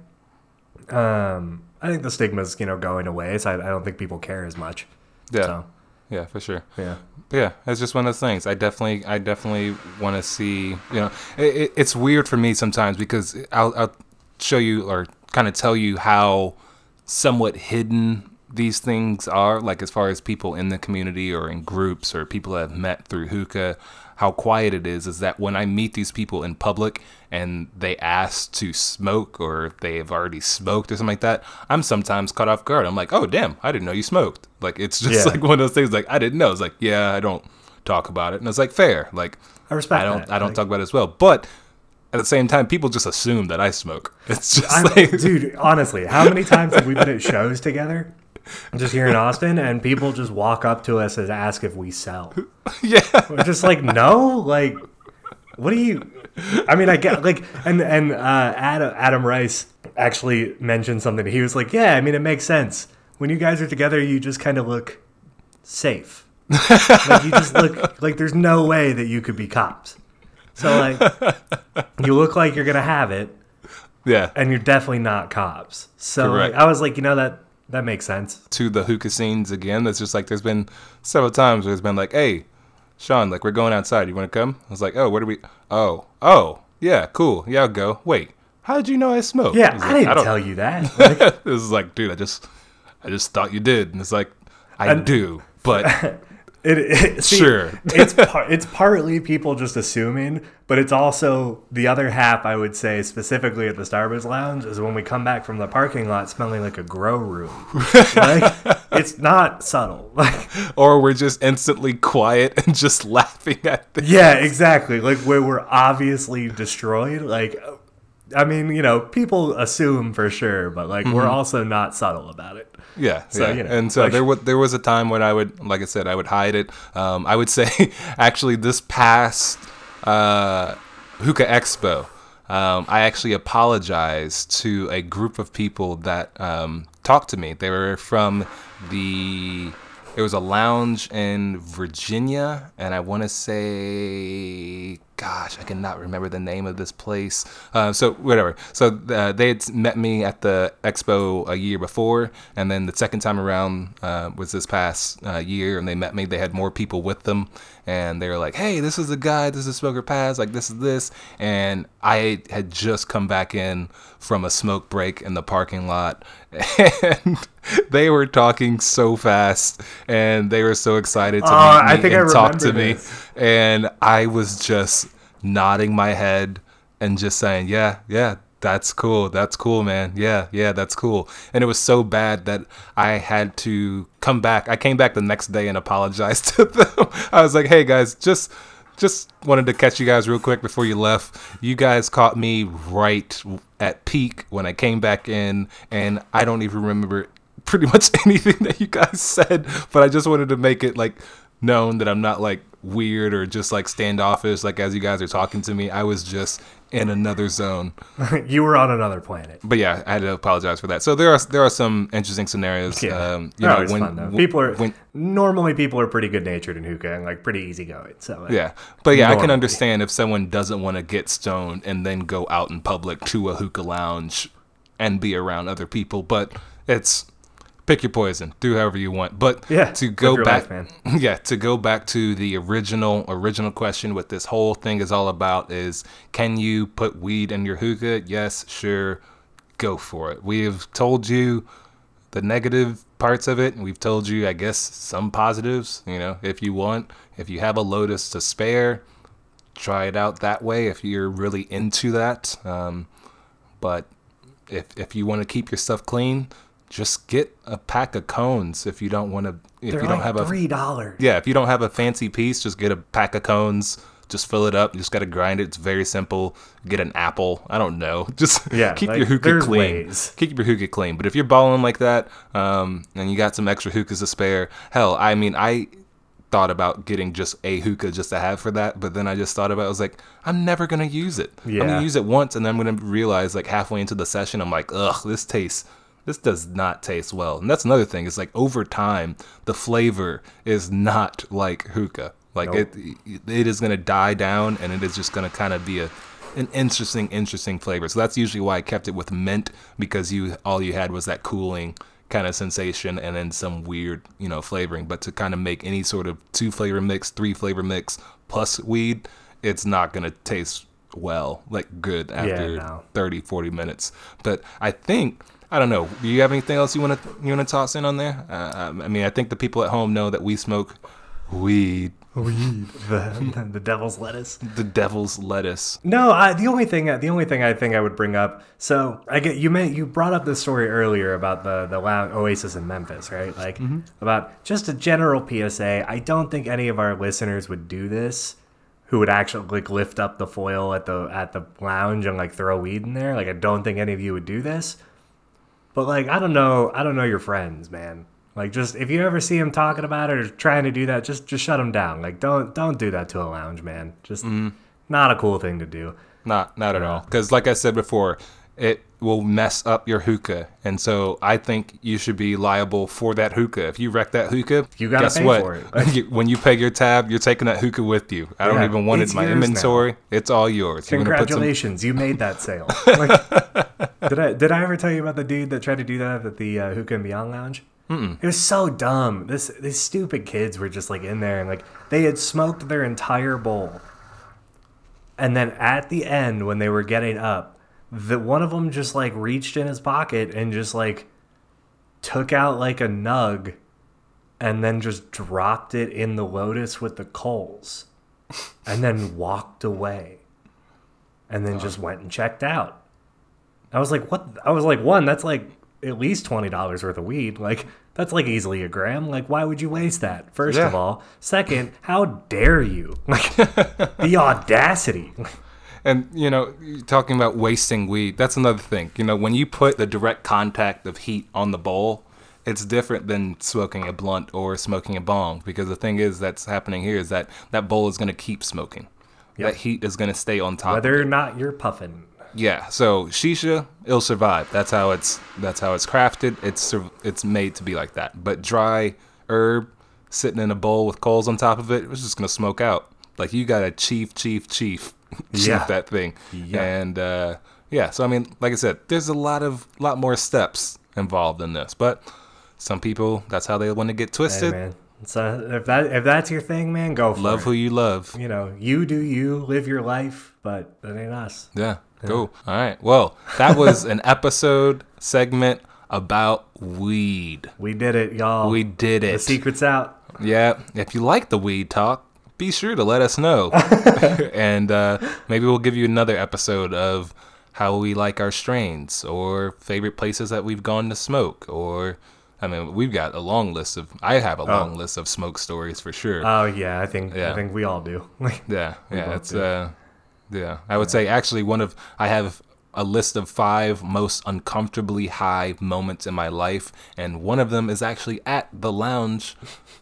[SPEAKER 3] um, I think the stigma's you know going away. So I, I don't think people care as much.
[SPEAKER 2] Yeah.
[SPEAKER 3] So
[SPEAKER 2] Yeah, for sure.
[SPEAKER 3] yeah.
[SPEAKER 2] But yeah, it's just one of those things. I definitely, I definitely want to see. You know, it, it, it's weird for me sometimes because I'll, I'll show you or kind of tell you how somewhat hidden these things are. Like as far as people in the community or in groups or people that have met through hookah, how quiet it is. Is that when I meet these people in public and they ask to smoke or they have already smoked or something like that, I'm sometimes caught off guard. I'm like, oh damn, I didn't know you smoked. Like it's just
[SPEAKER 3] Yeah.
[SPEAKER 2] like one of those things. Like I didn't know. It's like yeah, I don't talk about it, and it's like fair. Like
[SPEAKER 3] I respect
[SPEAKER 2] I don't
[SPEAKER 3] that.
[SPEAKER 2] I don't
[SPEAKER 3] Like-
[SPEAKER 2] talk about it as well, but. At the same time, people just assume that I smoke. It's just
[SPEAKER 3] I'm,
[SPEAKER 2] like,
[SPEAKER 3] dude, honestly, how many times have we been at shows together? I'm just here in Austin, and people just walk up to us and ask if we sell.
[SPEAKER 2] yeah,
[SPEAKER 3] We're just like, no, like, what do you? I mean, I get like, and and uh, Adam Adam Rice actually mentioned something. He was like, yeah, I mean, it makes sense when you guys are together. You just kind of look safe. like you just look like there's no way that you could be cops. So like, you look like you're gonna have it
[SPEAKER 2] yeah.
[SPEAKER 3] and you're definitely not cops. So like, I was like, you know that that makes sense.
[SPEAKER 2] to the hookah scenes again. That's just like there's been several times where it's been like, hey, Sean, like we're going outside. You want to come? I was like, oh, where do we? Oh, oh, yeah, cool. Yeah, I'll go. Wait, how did you know I smoke?
[SPEAKER 3] Yeah, I
[SPEAKER 2] like,
[SPEAKER 3] didn't
[SPEAKER 2] don't-
[SPEAKER 3] tell you that. Like,
[SPEAKER 2] this is like, dude, I just, I just thought you did, and it's like, I do, but
[SPEAKER 3] it, it see,
[SPEAKER 2] Sure.
[SPEAKER 3] it's par- it's partly people just assuming, but it's also the other half. I would say specifically at the Starbuzz Lounge is when we come back from the parking lot smelling like a grow room. like it's not subtle. Like
[SPEAKER 2] or we're just instantly quiet and just laughing at the
[SPEAKER 3] yeah, exactly. Like where we're obviously destroyed. Like. I mean, you know, people assume for sure, but like we're mm-hmm. also not subtle about it.
[SPEAKER 2] Yeah,
[SPEAKER 3] So,
[SPEAKER 2] yeah.
[SPEAKER 3] you know,
[SPEAKER 2] and so
[SPEAKER 3] like-
[SPEAKER 2] there was there was a time when I would, like I said, I would hide it. Um, I would say, actually, this past uh, Hookah Expo, um, I actually apologized to a group of people that um, talked to me. They were from the. It was a lounge in Virginia, and I want to say, gosh, I cannot remember the name of this place. Uh, so whatever. So uh, they had met me at the expo a year before, and then the second time around uh, was this past uh, year, and they met me. They had more people with them, and they were like, "Hey, this is the guy. This is Smoke or Pass. Like this is this." And I had just come back in from a smoke break in the parking lot, and they were talking so fast, and they were so excited to
[SPEAKER 3] Oh,
[SPEAKER 2] meet me
[SPEAKER 3] I think I
[SPEAKER 2] and talk to
[SPEAKER 3] remember
[SPEAKER 2] me
[SPEAKER 3] this.
[SPEAKER 2] And I was just nodding my head and just saying, "Yeah, yeah, that's cool. That's cool, man. Yeah, yeah, that's cool." And it was so bad that I had to come back. I came back the next day and apologized to them. I was like, "Hey guys, just just wanted to catch you guys real quick before you left. You guys caught me right at peak when I came back in, and I don't even remember pretty much anything that you guys said, but I just wanted to make it like known that I'm not like weird or just like standoffish like as you guys are talking to me. I was just in another zone.
[SPEAKER 3] you were on another planet.
[SPEAKER 2] But yeah, I had to apologize for that. So there are there are some interesting scenarios.
[SPEAKER 3] Yeah,
[SPEAKER 2] Um, you know, when,
[SPEAKER 3] fun
[SPEAKER 2] w-
[SPEAKER 3] People are
[SPEAKER 2] when-
[SPEAKER 3] normally people are pretty good natured in hookah and like pretty easygoing. So like,
[SPEAKER 2] Yeah, but yeah, I can understand if someone doesn't want to get stoned and then go out in public to a hookah lounge and be around other people. But it's pick your poison, do however you want. But
[SPEAKER 3] Yeah,
[SPEAKER 2] to go back,
[SPEAKER 3] life,
[SPEAKER 2] yeah, to go back to the original original question, what this whole thing is all about is: Can you put weed in your hookah? Yes, sure, go for it. We have told you the negative parts of it and we've told you i guess some positives you know if you want if you have a lotus to spare try it out that way if you're really into that um, but if if you want to keep your stuff clean just get a pack of cones if you don't want to if
[SPEAKER 3] they're
[SPEAKER 2] you don't have a
[SPEAKER 3] three dollars.
[SPEAKER 2] yeah if you don't have a fancy piece just get a pack of cones Just fill it up. You just got to grind it. It's very simple. Get an apple. I don't know. Just
[SPEAKER 3] Yeah,
[SPEAKER 2] keep
[SPEAKER 3] like,
[SPEAKER 2] your hookah clean.
[SPEAKER 3] ways.
[SPEAKER 2] Keep your hookah clean. But if you're balling like that, um, and you got some extra hookahs to spare, hell, I mean, I thought about getting just a hookah just to have for that, but then I just thought about it, I was like, I'm never gonna use it.
[SPEAKER 3] Yeah.
[SPEAKER 2] I'm gonna use it once and then I'm gonna realize like halfway into the session I'm like, ugh, this tastes this does not taste well. And that's another thing, It's like over time the flavor is not like hookah. Like
[SPEAKER 3] Nope.
[SPEAKER 2] it it is gonna die down and it is just gonna kinda be a an interesting, interesting flavor. So that's usually why I kept it with mint because you all you had was that cooling kind of sensation and then some weird, you know, flavoring. But to kind of make any sort of two flavor mix, three flavor mix plus weed, it's not gonna taste well, like good after
[SPEAKER 3] no.
[SPEAKER 2] 30, 40 minutes. But I think I don't know. Do you have anything else you want to you want to toss in on there? Uh, um, I mean, I think the people at home know that we smoke weed,
[SPEAKER 3] Weed. The, the devil's lettuce.
[SPEAKER 2] the devil's lettuce.
[SPEAKER 3] No, I, the only thing the only thing I think I would bring up. So I get you meant you brought up this story earlier about the the lounge, Oasis in Memphis, right? Like about just a general PSA. I don't think any of our listeners would do this. Who would actually like lift up the foil at the at the lounge and like throw weed in there? Like I don't think any of you would do this. But like I don't know, I don't know your friends, man. Like just if you ever see him talking about it or trying to do that, just just shut him down. Like don't don't do that to a lounge, man. Just mm-hmm. not a cool thing to do.
[SPEAKER 2] Not not at all. Because like I said before, it will mess up your hookah, and so I think you should be liable for that hookah. If you wreck that hookah,
[SPEAKER 3] You gotta
[SPEAKER 2] guess
[SPEAKER 3] pay
[SPEAKER 2] what?
[SPEAKER 3] for it.
[SPEAKER 2] When you pay your tab, you're taking that hookah with you. I don't even want it in my
[SPEAKER 3] yours now.
[SPEAKER 2] inventory. It's all yours. Put some-
[SPEAKER 3] Congratulations, you made that sale. Like, did I did I ever tell you about the dude that tried to do that at the uh, Hookah and Beyond Lounge? Mm-mm. It was so dumb. This these stupid kids were just like in there and like they had smoked their entire bowl, and then at the end when they were getting up, the one of them just like reached in his pocket and just like took out like a nug, and then just dropped it in the lotus with the coals, and then walked away and then just went and checked out. I was like, what? I was like, one, that's like at least twenty dollars worth of weed. Like that's like easily a gram. Like why would you waste that? First of all, second, how dare you? Like the audacity.
[SPEAKER 2] And you know, talking about wasting weed, that's another thing. You know, when you put the direct contact of heat on the bowl, it's different than smoking a blunt or smoking a bong because the thing is that's happening here is that that bowl is going to keep smoking.
[SPEAKER 3] Yep.
[SPEAKER 2] That heat is going to stay on top.
[SPEAKER 3] Whether or not you're puffing.
[SPEAKER 2] Yeah, so shisha, it'll survive. That's how it's that's how it's crafted. It's it's made to be like that. But dry herb sitting in a bowl with coals on top of it, it's just gonna smoke out. Like you got a chief, chief, chief,
[SPEAKER 3] Yeah.
[SPEAKER 2] that thing.
[SPEAKER 3] Yeah.
[SPEAKER 2] And uh, yeah, so I mean, like I said, there's a lot of lot more steps involved in this, but some people that's how they want to get
[SPEAKER 3] Hey,
[SPEAKER 2] twisted.
[SPEAKER 3] man. So if that if that's your thing, man, go for
[SPEAKER 2] Love
[SPEAKER 3] it.
[SPEAKER 2] who you love.
[SPEAKER 3] you know, you do you, live your life, but that ain't us.
[SPEAKER 2] Yeah, cool. All right. Well, that was an episode segment about weed.
[SPEAKER 3] We did it, y'all.
[SPEAKER 2] We did it.
[SPEAKER 3] the secret's out.
[SPEAKER 2] Yeah. If you like the weed talk, be sure to let us know. and uh, maybe we'll give you another episode of how we like our strains or favorite places that we've gone to smoke or. I mean, we've got a long list of. I have a long list of smoke stories for sure.
[SPEAKER 3] Oh yeah, I think I think we all do.
[SPEAKER 2] Yeah, yeah, it's
[SPEAKER 3] do.
[SPEAKER 2] uh, yeah. I would say actually one of I have a list of five most uncomfortably high moments in my life, and one of them is actually at the lounge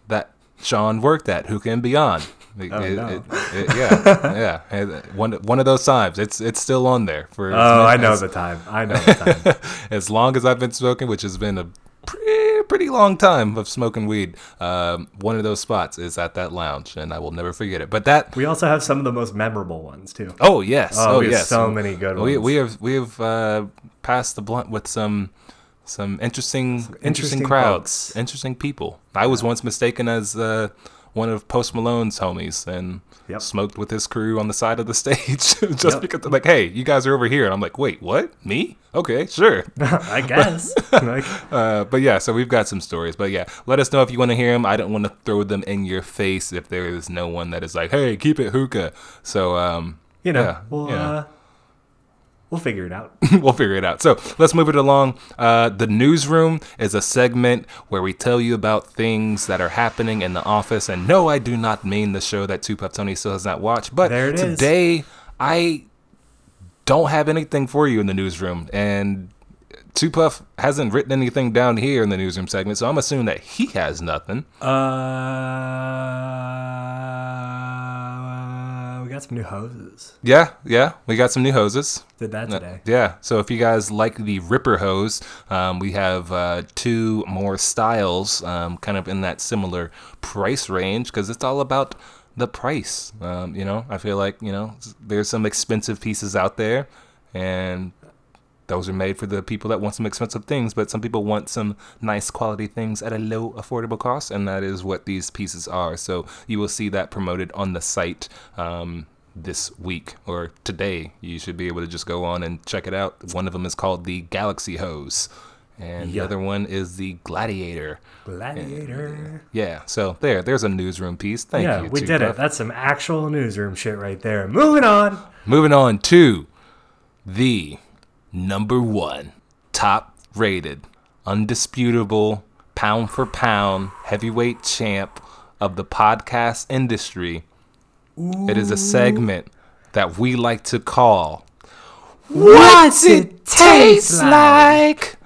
[SPEAKER 2] that Sean worked at, Hookah and Beyond. It-
[SPEAKER 3] Oh,
[SPEAKER 2] it-
[SPEAKER 3] no.
[SPEAKER 2] it- yeah, yeah. One one of those times. It's it's still on there for.
[SPEAKER 3] oh, I know
[SPEAKER 2] as-
[SPEAKER 3] the time. I know the time.
[SPEAKER 2] as long as I've been smoking, which has been a pretty, pretty long time of smoking weed. Um, one of those spots is at that lounge, and I will never forget it. But that
[SPEAKER 3] we also have some of the most memorable ones too.
[SPEAKER 2] Oh yes.
[SPEAKER 3] Oh,
[SPEAKER 2] Oh,
[SPEAKER 3] we
[SPEAKER 2] yes.
[SPEAKER 3] so many good
[SPEAKER 2] We
[SPEAKER 3] ones.
[SPEAKER 2] we have we have uh, passed the blunt with some some interesting interesting,
[SPEAKER 3] interesting
[SPEAKER 2] crowds,
[SPEAKER 3] folks.
[SPEAKER 2] interesting people. I was once mistaken as uh, one of Post Malone's homies and
[SPEAKER 3] Yep.
[SPEAKER 2] smoked with his crew on the side of the stage just
[SPEAKER 3] Yep.
[SPEAKER 2] because they're like, hey, you guys are over here, and I'm like, wait, what? Me? Okay, sure.
[SPEAKER 3] I guess. like,
[SPEAKER 2] Uh, but yeah, so we've got some stories. But yeah, let us know if you want to hear them. I don't want to throw them in your face if there is no one that is like, hey, keep it hookah. So um,
[SPEAKER 3] you know,
[SPEAKER 2] yeah,
[SPEAKER 3] we'll
[SPEAKER 2] you know.
[SPEAKER 3] Uh, We'll figure it out.
[SPEAKER 2] we'll figure it out. So let's move it along. Uh, the newsroom is a segment where we tell you about things that are happening in the office. And no, I do not mean the show that Two Puff Tony still has not watched. But
[SPEAKER 3] it is.
[SPEAKER 2] today, I don't have anything for you in the newsroom. And Two Puff hasn't written anything down here in the newsroom segment. So I'm assuming that he has nothing.
[SPEAKER 3] Uh, got some new hoses.
[SPEAKER 2] Yeah, yeah. We got some new hoses.
[SPEAKER 3] Did that
[SPEAKER 2] Uh,
[SPEAKER 3] today.
[SPEAKER 2] Yeah. So if you guys like the Ripper hose, um, we have uh, two more styles, um, kind of in that similar price range, because it's all about the price. Um, you know, I feel like you know there's some expensive pieces out there, and those are made for the people that want some expensive things, but some people want some nice quality things at a low affordable cost, and that is what these pieces are. So you will see that promoted on the site um, this week or today. You should be able to just go on and check it out. One of them is called the Galaxy Hose, and the other one is the Gladiator.
[SPEAKER 3] Gladiator.
[SPEAKER 2] Yeah, so there, there's a newsroom piece. Thank
[SPEAKER 3] yeah,
[SPEAKER 2] you.
[SPEAKER 3] we
[SPEAKER 2] Two
[SPEAKER 3] did it. That's some actual newsroom shit right there. Moving on.
[SPEAKER 2] Moving on to the number one top rated, undisputable, pound for pound, heavyweight champ of the podcast industry. It is a segment that we like to call
[SPEAKER 3] What's it taste
[SPEAKER 2] like?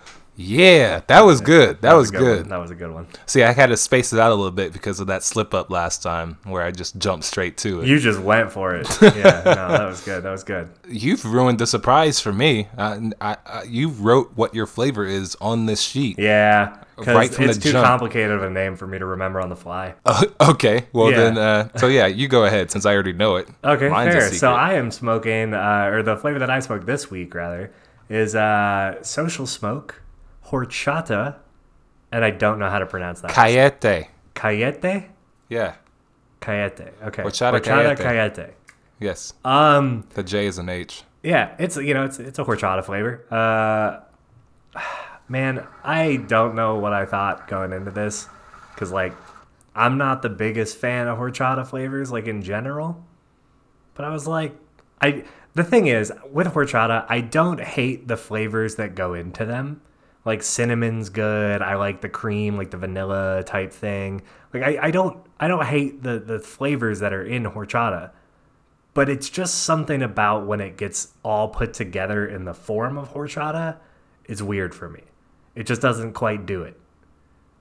[SPEAKER 2] Yeah, that was good. That, was
[SPEAKER 3] a
[SPEAKER 2] good.
[SPEAKER 3] one. That was a good one.
[SPEAKER 2] See, I had to space it out a little bit because of that slip up last time where I just jumped straight to it.
[SPEAKER 3] You just went for it. Yeah, no, that was good. That was good.
[SPEAKER 2] You've ruined the surprise for me. Uh, I, I, you wrote what your flavor is on this sheet.
[SPEAKER 3] Yeah, because
[SPEAKER 2] Right from
[SPEAKER 3] it's
[SPEAKER 2] the
[SPEAKER 3] too
[SPEAKER 2] jump.
[SPEAKER 3] complicated of a name for me to remember on the fly.
[SPEAKER 2] okay. Well
[SPEAKER 3] Yeah.
[SPEAKER 2] then, uh, so yeah, you go ahead since I already know it.
[SPEAKER 3] Okay,
[SPEAKER 2] Mine's
[SPEAKER 3] fair. So. I am smoking, uh, or the flavor that I smoked this week, rather, is uh, Social Smoke, Horchata, and I don't know how to pronounce that.
[SPEAKER 2] Cayete.
[SPEAKER 3] Cayete?
[SPEAKER 2] Yeah.
[SPEAKER 3] Cayete. Okay.
[SPEAKER 2] Horchata
[SPEAKER 3] Horchata
[SPEAKER 2] Cayete.
[SPEAKER 3] Cayete.
[SPEAKER 2] Yes.
[SPEAKER 3] Um,
[SPEAKER 2] The J is an H.
[SPEAKER 3] yeah, it's you know it's it's a horchata flavor. Uh, man, I don't know what I thought going into this, because like I'm not the biggest fan of horchata flavors like in general, but I was like, I the thing is with horchata, I don't hate the flavors that go into them. Like cinnamon's good. I like the cream, like the vanilla type thing. Like I, I don't I don't hate the the flavors that are in horchata but it's just something about when it gets all put together in the form of horchata it's weird for me. It just doesn't quite do it.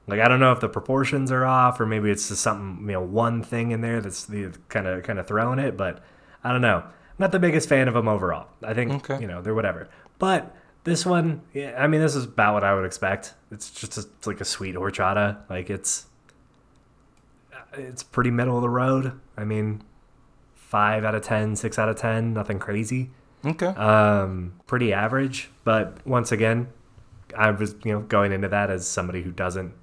[SPEAKER 3] Like I don't know if the proportions are off, or maybe it's just something you know one thing in there that's the kind of kind of throwing it. But I don't know. I'm not the biggest fan of them overall. I think
[SPEAKER 2] Okay.
[SPEAKER 3] you know they're whatever. But this one, yeah, I mean, this is about what I would expect. It's just a, it's like a sweet horchata. Like it's it's pretty middle of the road. I mean, five out of ten, six out of ten, nothing crazy.
[SPEAKER 2] Okay.
[SPEAKER 3] Um, pretty average. But once again, I was you know going into that as somebody who doesn't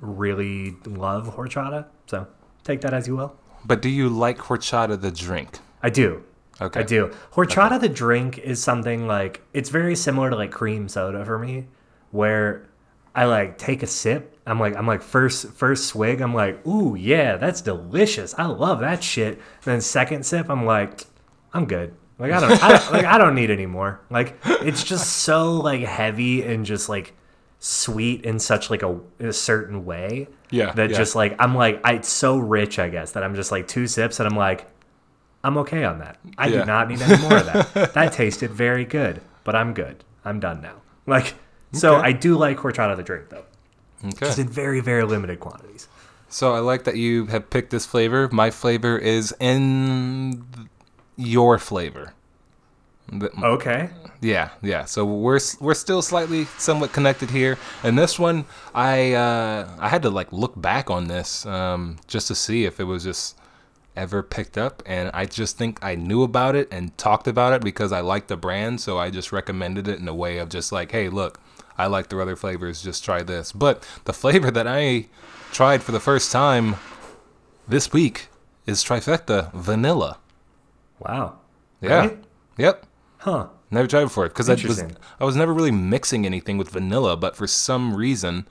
[SPEAKER 3] really love horchata. So take that as you will.
[SPEAKER 2] but do you like horchata the drink?
[SPEAKER 3] I do.
[SPEAKER 2] Okay.
[SPEAKER 3] I do. Horchata the drink is something like it's very similar to like cream soda for me, where I like take a sip. I'm like I'm like first first swig. I'm like ooh yeah that's delicious. I love that shit. And then second sip I'm like I'm good. Like I don't, I don't like I don't need any more. Like it's just so like heavy and just like sweet in such like a, a certain way.
[SPEAKER 2] Yeah,
[SPEAKER 3] That
[SPEAKER 2] yeah.
[SPEAKER 3] just like I'm like I, it's so rich I guess that I'm just like two sips and I'm like I'm okay on that. I
[SPEAKER 2] Yeah.
[SPEAKER 3] do not need any more of that. that tasted very good, but I'm good. I'm done now. Like, so
[SPEAKER 2] Okay.
[SPEAKER 3] I do like horchata the drink though,
[SPEAKER 2] Okay.
[SPEAKER 3] just in very very limited quantities.
[SPEAKER 2] So I like that you have picked this flavor. My flavor is in your flavor.
[SPEAKER 3] Okay.
[SPEAKER 2] Yeah, yeah. So we're we're still slightly somewhat connected here. And this one, I uh, I had to like look back on this um, just to see if it was just ever picked up, and I just think I knew about it and talked about it because I liked the brand. So I just recommended it in a way of just like, hey, look, I like the other flavors. Just try this. But the flavor that I tried for the first time this week is trifecta vanilla.
[SPEAKER 3] Wow.
[SPEAKER 2] Yeah.
[SPEAKER 3] Really?
[SPEAKER 2] Yep.
[SPEAKER 3] Huh.
[SPEAKER 2] Never tried before because I was I was never really mixing anything with vanilla, but for some reason,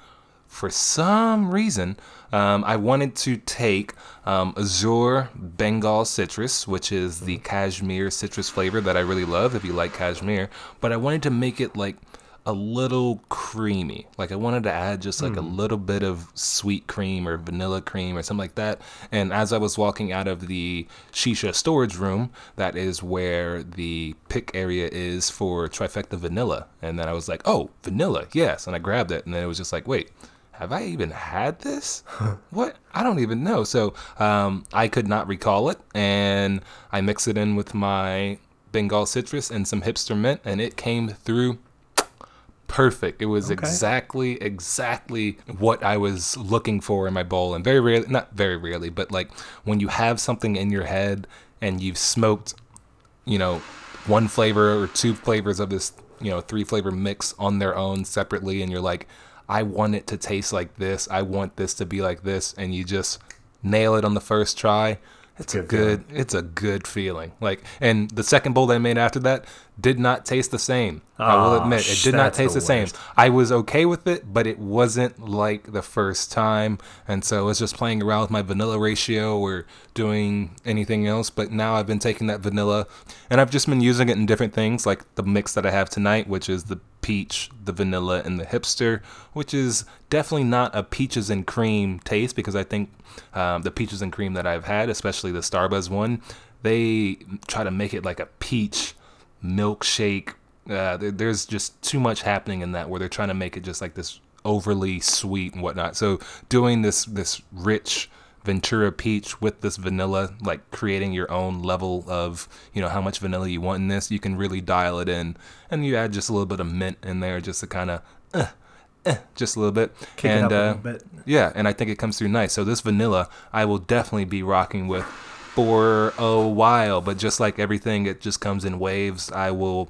[SPEAKER 2] for some reason, um, I wanted to take um, Azure Bengal citrus, which is the cashmere citrus flavor that I really love if you like cashmere, but I wanted to make it like a little creamy. Like I wanted to add just like a little bit of sweet cream or vanilla cream or something like that. And as I was walking out of the shisha storage room, that is where the pick area is for trifecta vanilla. And then I was like, oh, vanilla, yes. And I grabbed it, and then it was just like, wait. Have I even had this? what? I don't even know. So um, I could not recall it, and I mix it in with my Bengal citrus and some hipster mint, and it came through perfect. It was exactly, exactly what I was looking for in my bowl. And very rarely, not very rarely, but like when you have something in your head and you've smoked, you know, one flavor or two flavors of this, you know, three flavor mix on their own separately, and you're like, I want it to taste like this. I want this to be like this. And you just nail it on the first try. It's a
[SPEAKER 3] Good
[SPEAKER 2] good, it's a good feeling. Like, and the second bowl that I made after that did not taste the same. I will admit, it did not taste
[SPEAKER 3] the
[SPEAKER 2] the, same. I was okay with it, but it wasn't like the first time. And so I was just playing around with my vanilla ratio or doing anything else. But now I've been taking that vanilla and I've just been using it in different things, like the mix that I have tonight, which is the peach, the vanilla, and the hipster, which is definitely not a peaches and cream taste because I think um, the peaches and cream that I've had, especially the Starbuzz one, they try to make it like a peach milkshake. Uh, there, there's just too much happening in that where they're trying to make it just like this overly sweet and whatnot. So doing this this rich Ventura peach with this vanilla, like creating your own level of you know how much vanilla you want in this, you can really dial it in, and you add just a little bit of mint in there just to kind of. Uh, eh, just a little bit,
[SPEAKER 3] Kick it
[SPEAKER 2] and
[SPEAKER 3] up a
[SPEAKER 2] uh,
[SPEAKER 3] little bit.
[SPEAKER 2] yeah, and I think it comes through nice. So this vanilla, I will definitely be rocking with for a while. But just like everything, it just comes in waves. I will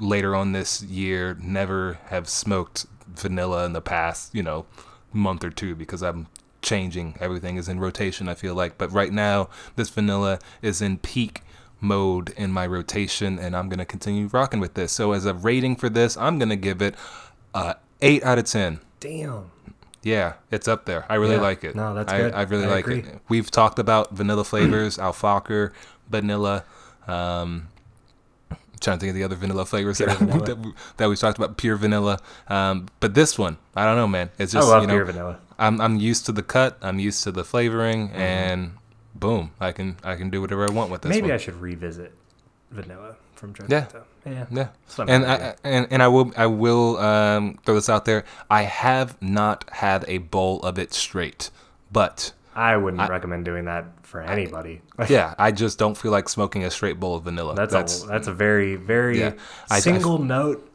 [SPEAKER 2] later on this year never have smoked vanilla in the past, you know, month or two because I'm changing. Everything is in rotation. I feel like, but right now this vanilla is in peak mode in my rotation, and I'm gonna continue rocking with this. So as a rating for this, I'm gonna give it a eight out of ten.
[SPEAKER 3] Damn.
[SPEAKER 2] Yeah, it's up there. I really
[SPEAKER 3] Yeah.
[SPEAKER 2] like it.
[SPEAKER 3] No, that's
[SPEAKER 2] I,
[SPEAKER 3] good.
[SPEAKER 2] I really
[SPEAKER 3] I
[SPEAKER 2] like
[SPEAKER 3] agree.
[SPEAKER 2] it. We've talked about vanilla flavors, Al Fakher, vanilla. Um, I'm trying to think of the other vanilla flavors that,
[SPEAKER 3] vanilla.
[SPEAKER 2] that, we, that we talked about. Pure vanilla. Um, but this one, I don't know, man. It's just you know,
[SPEAKER 3] pure vanilla.
[SPEAKER 2] I'm I'm used to the cut. I'm used to the flavoring,
[SPEAKER 3] Mm-hmm.
[SPEAKER 2] and boom, I can I can do whatever I want with this.
[SPEAKER 3] Maybe
[SPEAKER 2] one.
[SPEAKER 3] I should revisit vanilla from
[SPEAKER 2] Yeah.
[SPEAKER 3] Trifecta. Yeah.
[SPEAKER 2] Yeah,
[SPEAKER 3] Something
[SPEAKER 2] and
[SPEAKER 3] like
[SPEAKER 2] I, and and I will I will um, throw this out there. I have not had a bowl of it straight, but
[SPEAKER 3] I wouldn't recommend doing that for anybody.
[SPEAKER 2] yeah, I just don't feel like smoking a straight bowl of vanilla.
[SPEAKER 3] That's
[SPEAKER 2] That's
[SPEAKER 3] a that's a very very
[SPEAKER 2] Yeah. I- I-
[SPEAKER 3] single note,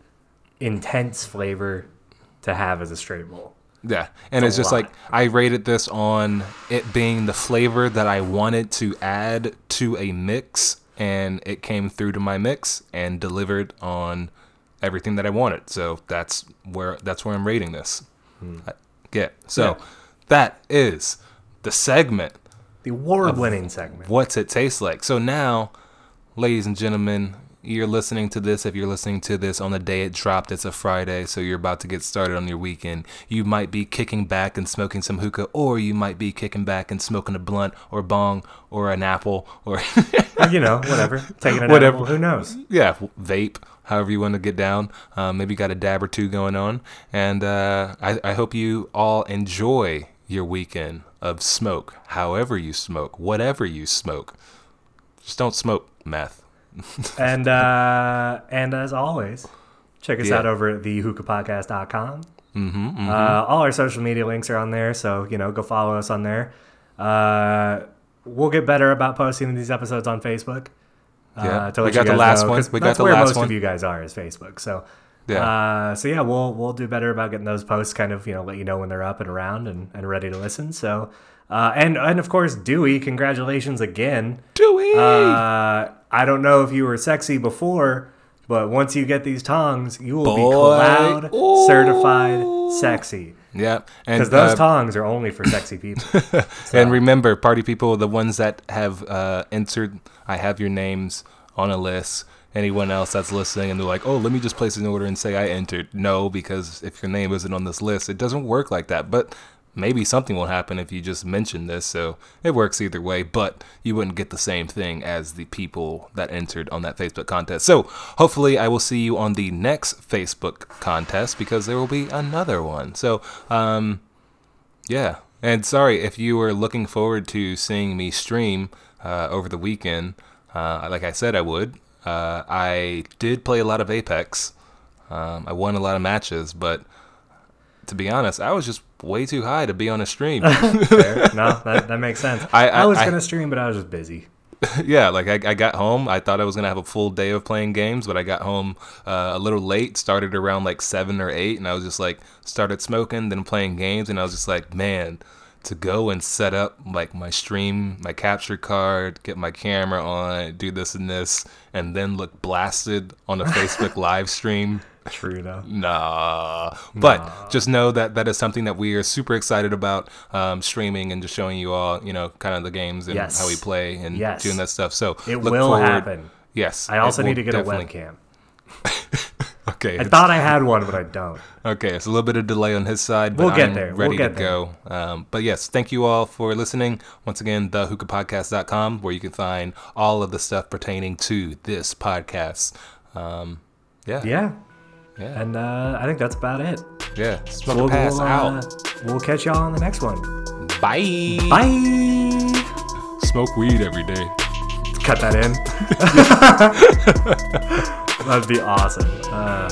[SPEAKER 3] intense flavor to have as a straight bowl.
[SPEAKER 2] yeah, and it's,
[SPEAKER 3] a
[SPEAKER 2] just
[SPEAKER 3] lot.
[SPEAKER 2] like I rated this on it being the flavor that I wanted to add to a mix, and it came through to my mix and delivered on everything that I wanted. So that's where that's where I'm rating this. I- Yeah. So
[SPEAKER 3] Hmm. Yeah.
[SPEAKER 2] that is the segment.
[SPEAKER 3] The award-winning segment.
[SPEAKER 2] what's it taste like. So now, ladies and gentlemen, you're listening to this. If you're listening to this on the day it dropped, it's a Friday, so you're about to get started on your weekend. You might be kicking back and smoking some hookah, or you might be kicking back and smoking a blunt or bong or an apple or
[SPEAKER 3] you know, whatever. Taking it
[SPEAKER 2] Whatever.
[SPEAKER 3] out. Who knows?
[SPEAKER 2] yeah, vape. However you want to get down. Um, maybe you got a dab or two going on, and uh, I, I hope you all enjoy your weekend of smoke. However you smoke, whatever you smoke, just don't smoke meth.
[SPEAKER 3] and uh, and as always, check us
[SPEAKER 2] Yeah.
[SPEAKER 3] out over at thehookahpodcast.com.
[SPEAKER 2] Mm-hmm,
[SPEAKER 3] Uh, all our social media links are on there, so you know, go follow us on there. Uh, we'll get better about posting these episodes on Facebook. Uh,
[SPEAKER 2] Yeah. We got the last
[SPEAKER 3] know,
[SPEAKER 2] one. We got
[SPEAKER 3] that's
[SPEAKER 2] the
[SPEAKER 3] where
[SPEAKER 2] last
[SPEAKER 3] most
[SPEAKER 2] one.
[SPEAKER 3] of you guys are is Facebook. So
[SPEAKER 2] Yeah.
[SPEAKER 3] Uh, so yeah, we'll we'll do better about getting those posts, kind of you know, let you know when they're up and around and, and ready to listen. So, uh, and and of course, Dewey, congratulations again.
[SPEAKER 2] Dewey!
[SPEAKER 3] Uh, I don't know if you were sexy before, but once you get these tongs, you will be cloud
[SPEAKER 2] Ooh.
[SPEAKER 3] certified sexy.
[SPEAKER 2] yeah.
[SPEAKER 3] Because those
[SPEAKER 2] uh,
[SPEAKER 3] tongs are only for sexy people.
[SPEAKER 2] And remember, party people, the ones that have uh, entered, I have your names on a list. Anyone else that's listening and they're like, oh, let me just place an order and say I entered. No, because if your name isn't on this list, it doesn't work like that. But maybe something will happen if you just mention this. So it works either way, but you wouldn't get the same thing as the people that entered on that Facebook contest. So hopefully, I will see you on the next Facebook contest because there will be another one. So, um, yeah. And sorry if you were looking forward to seeing me stream uh, over the weekend. Uh, like I said, I would. Uh, I did play a lot of Apex. Um, I won a lot of matches, but to be honest, I was just way too high to be on a stream.
[SPEAKER 3] No, that, that makes sense.
[SPEAKER 2] I-
[SPEAKER 3] I,
[SPEAKER 2] I-
[SPEAKER 3] was
[SPEAKER 2] I-
[SPEAKER 3] gonna stream, but I was just busy.
[SPEAKER 2] yeah, like I, I got home. I thought I was gonna have a full day of playing games, but I got home uh, a little late. Started around like seven or eight, and I was just like started smoking, then playing games, and I was just like, man, to go and set up like my stream, my capture card, get my camera on, do this and this, and then look blasted on a Facebook live stream.
[SPEAKER 3] True though.
[SPEAKER 2] Nah. But just know that that is something that we are super excited about um, streaming and just showing you all, you know, kind of the games and
[SPEAKER 3] Yes.
[SPEAKER 2] how we play and
[SPEAKER 3] Yes.
[SPEAKER 2] doing that stuff. So
[SPEAKER 3] It will
[SPEAKER 2] forward-
[SPEAKER 3] happen.
[SPEAKER 2] Yes.
[SPEAKER 3] I also need to get
[SPEAKER 2] definitely-
[SPEAKER 3] a webcam.
[SPEAKER 2] Okay.
[SPEAKER 3] I thought I had one, but I don't.
[SPEAKER 2] Okay, it's a little bit of delay on his side, but
[SPEAKER 3] We'll get
[SPEAKER 2] I'm
[SPEAKER 3] there. We'll
[SPEAKER 2] ready
[SPEAKER 3] get
[SPEAKER 2] to
[SPEAKER 3] there.
[SPEAKER 2] go. Um, but yes, thank you all for listening. Once again, thehookahpodcast.com, where you can find all of the stuff pertaining to this podcast. Um, yeah,
[SPEAKER 3] Yeah,
[SPEAKER 2] yeah,
[SPEAKER 3] and uh, I think that's about it.
[SPEAKER 2] yeah. Smoke
[SPEAKER 3] We'll,
[SPEAKER 2] pass
[SPEAKER 3] we'll, uh,
[SPEAKER 2] out.
[SPEAKER 3] we'll catch y'all on the next one.
[SPEAKER 2] Bye.
[SPEAKER 3] Bye.
[SPEAKER 2] Smoke weed every day.
[SPEAKER 3] Cut that in. That'd be awesome. Uh,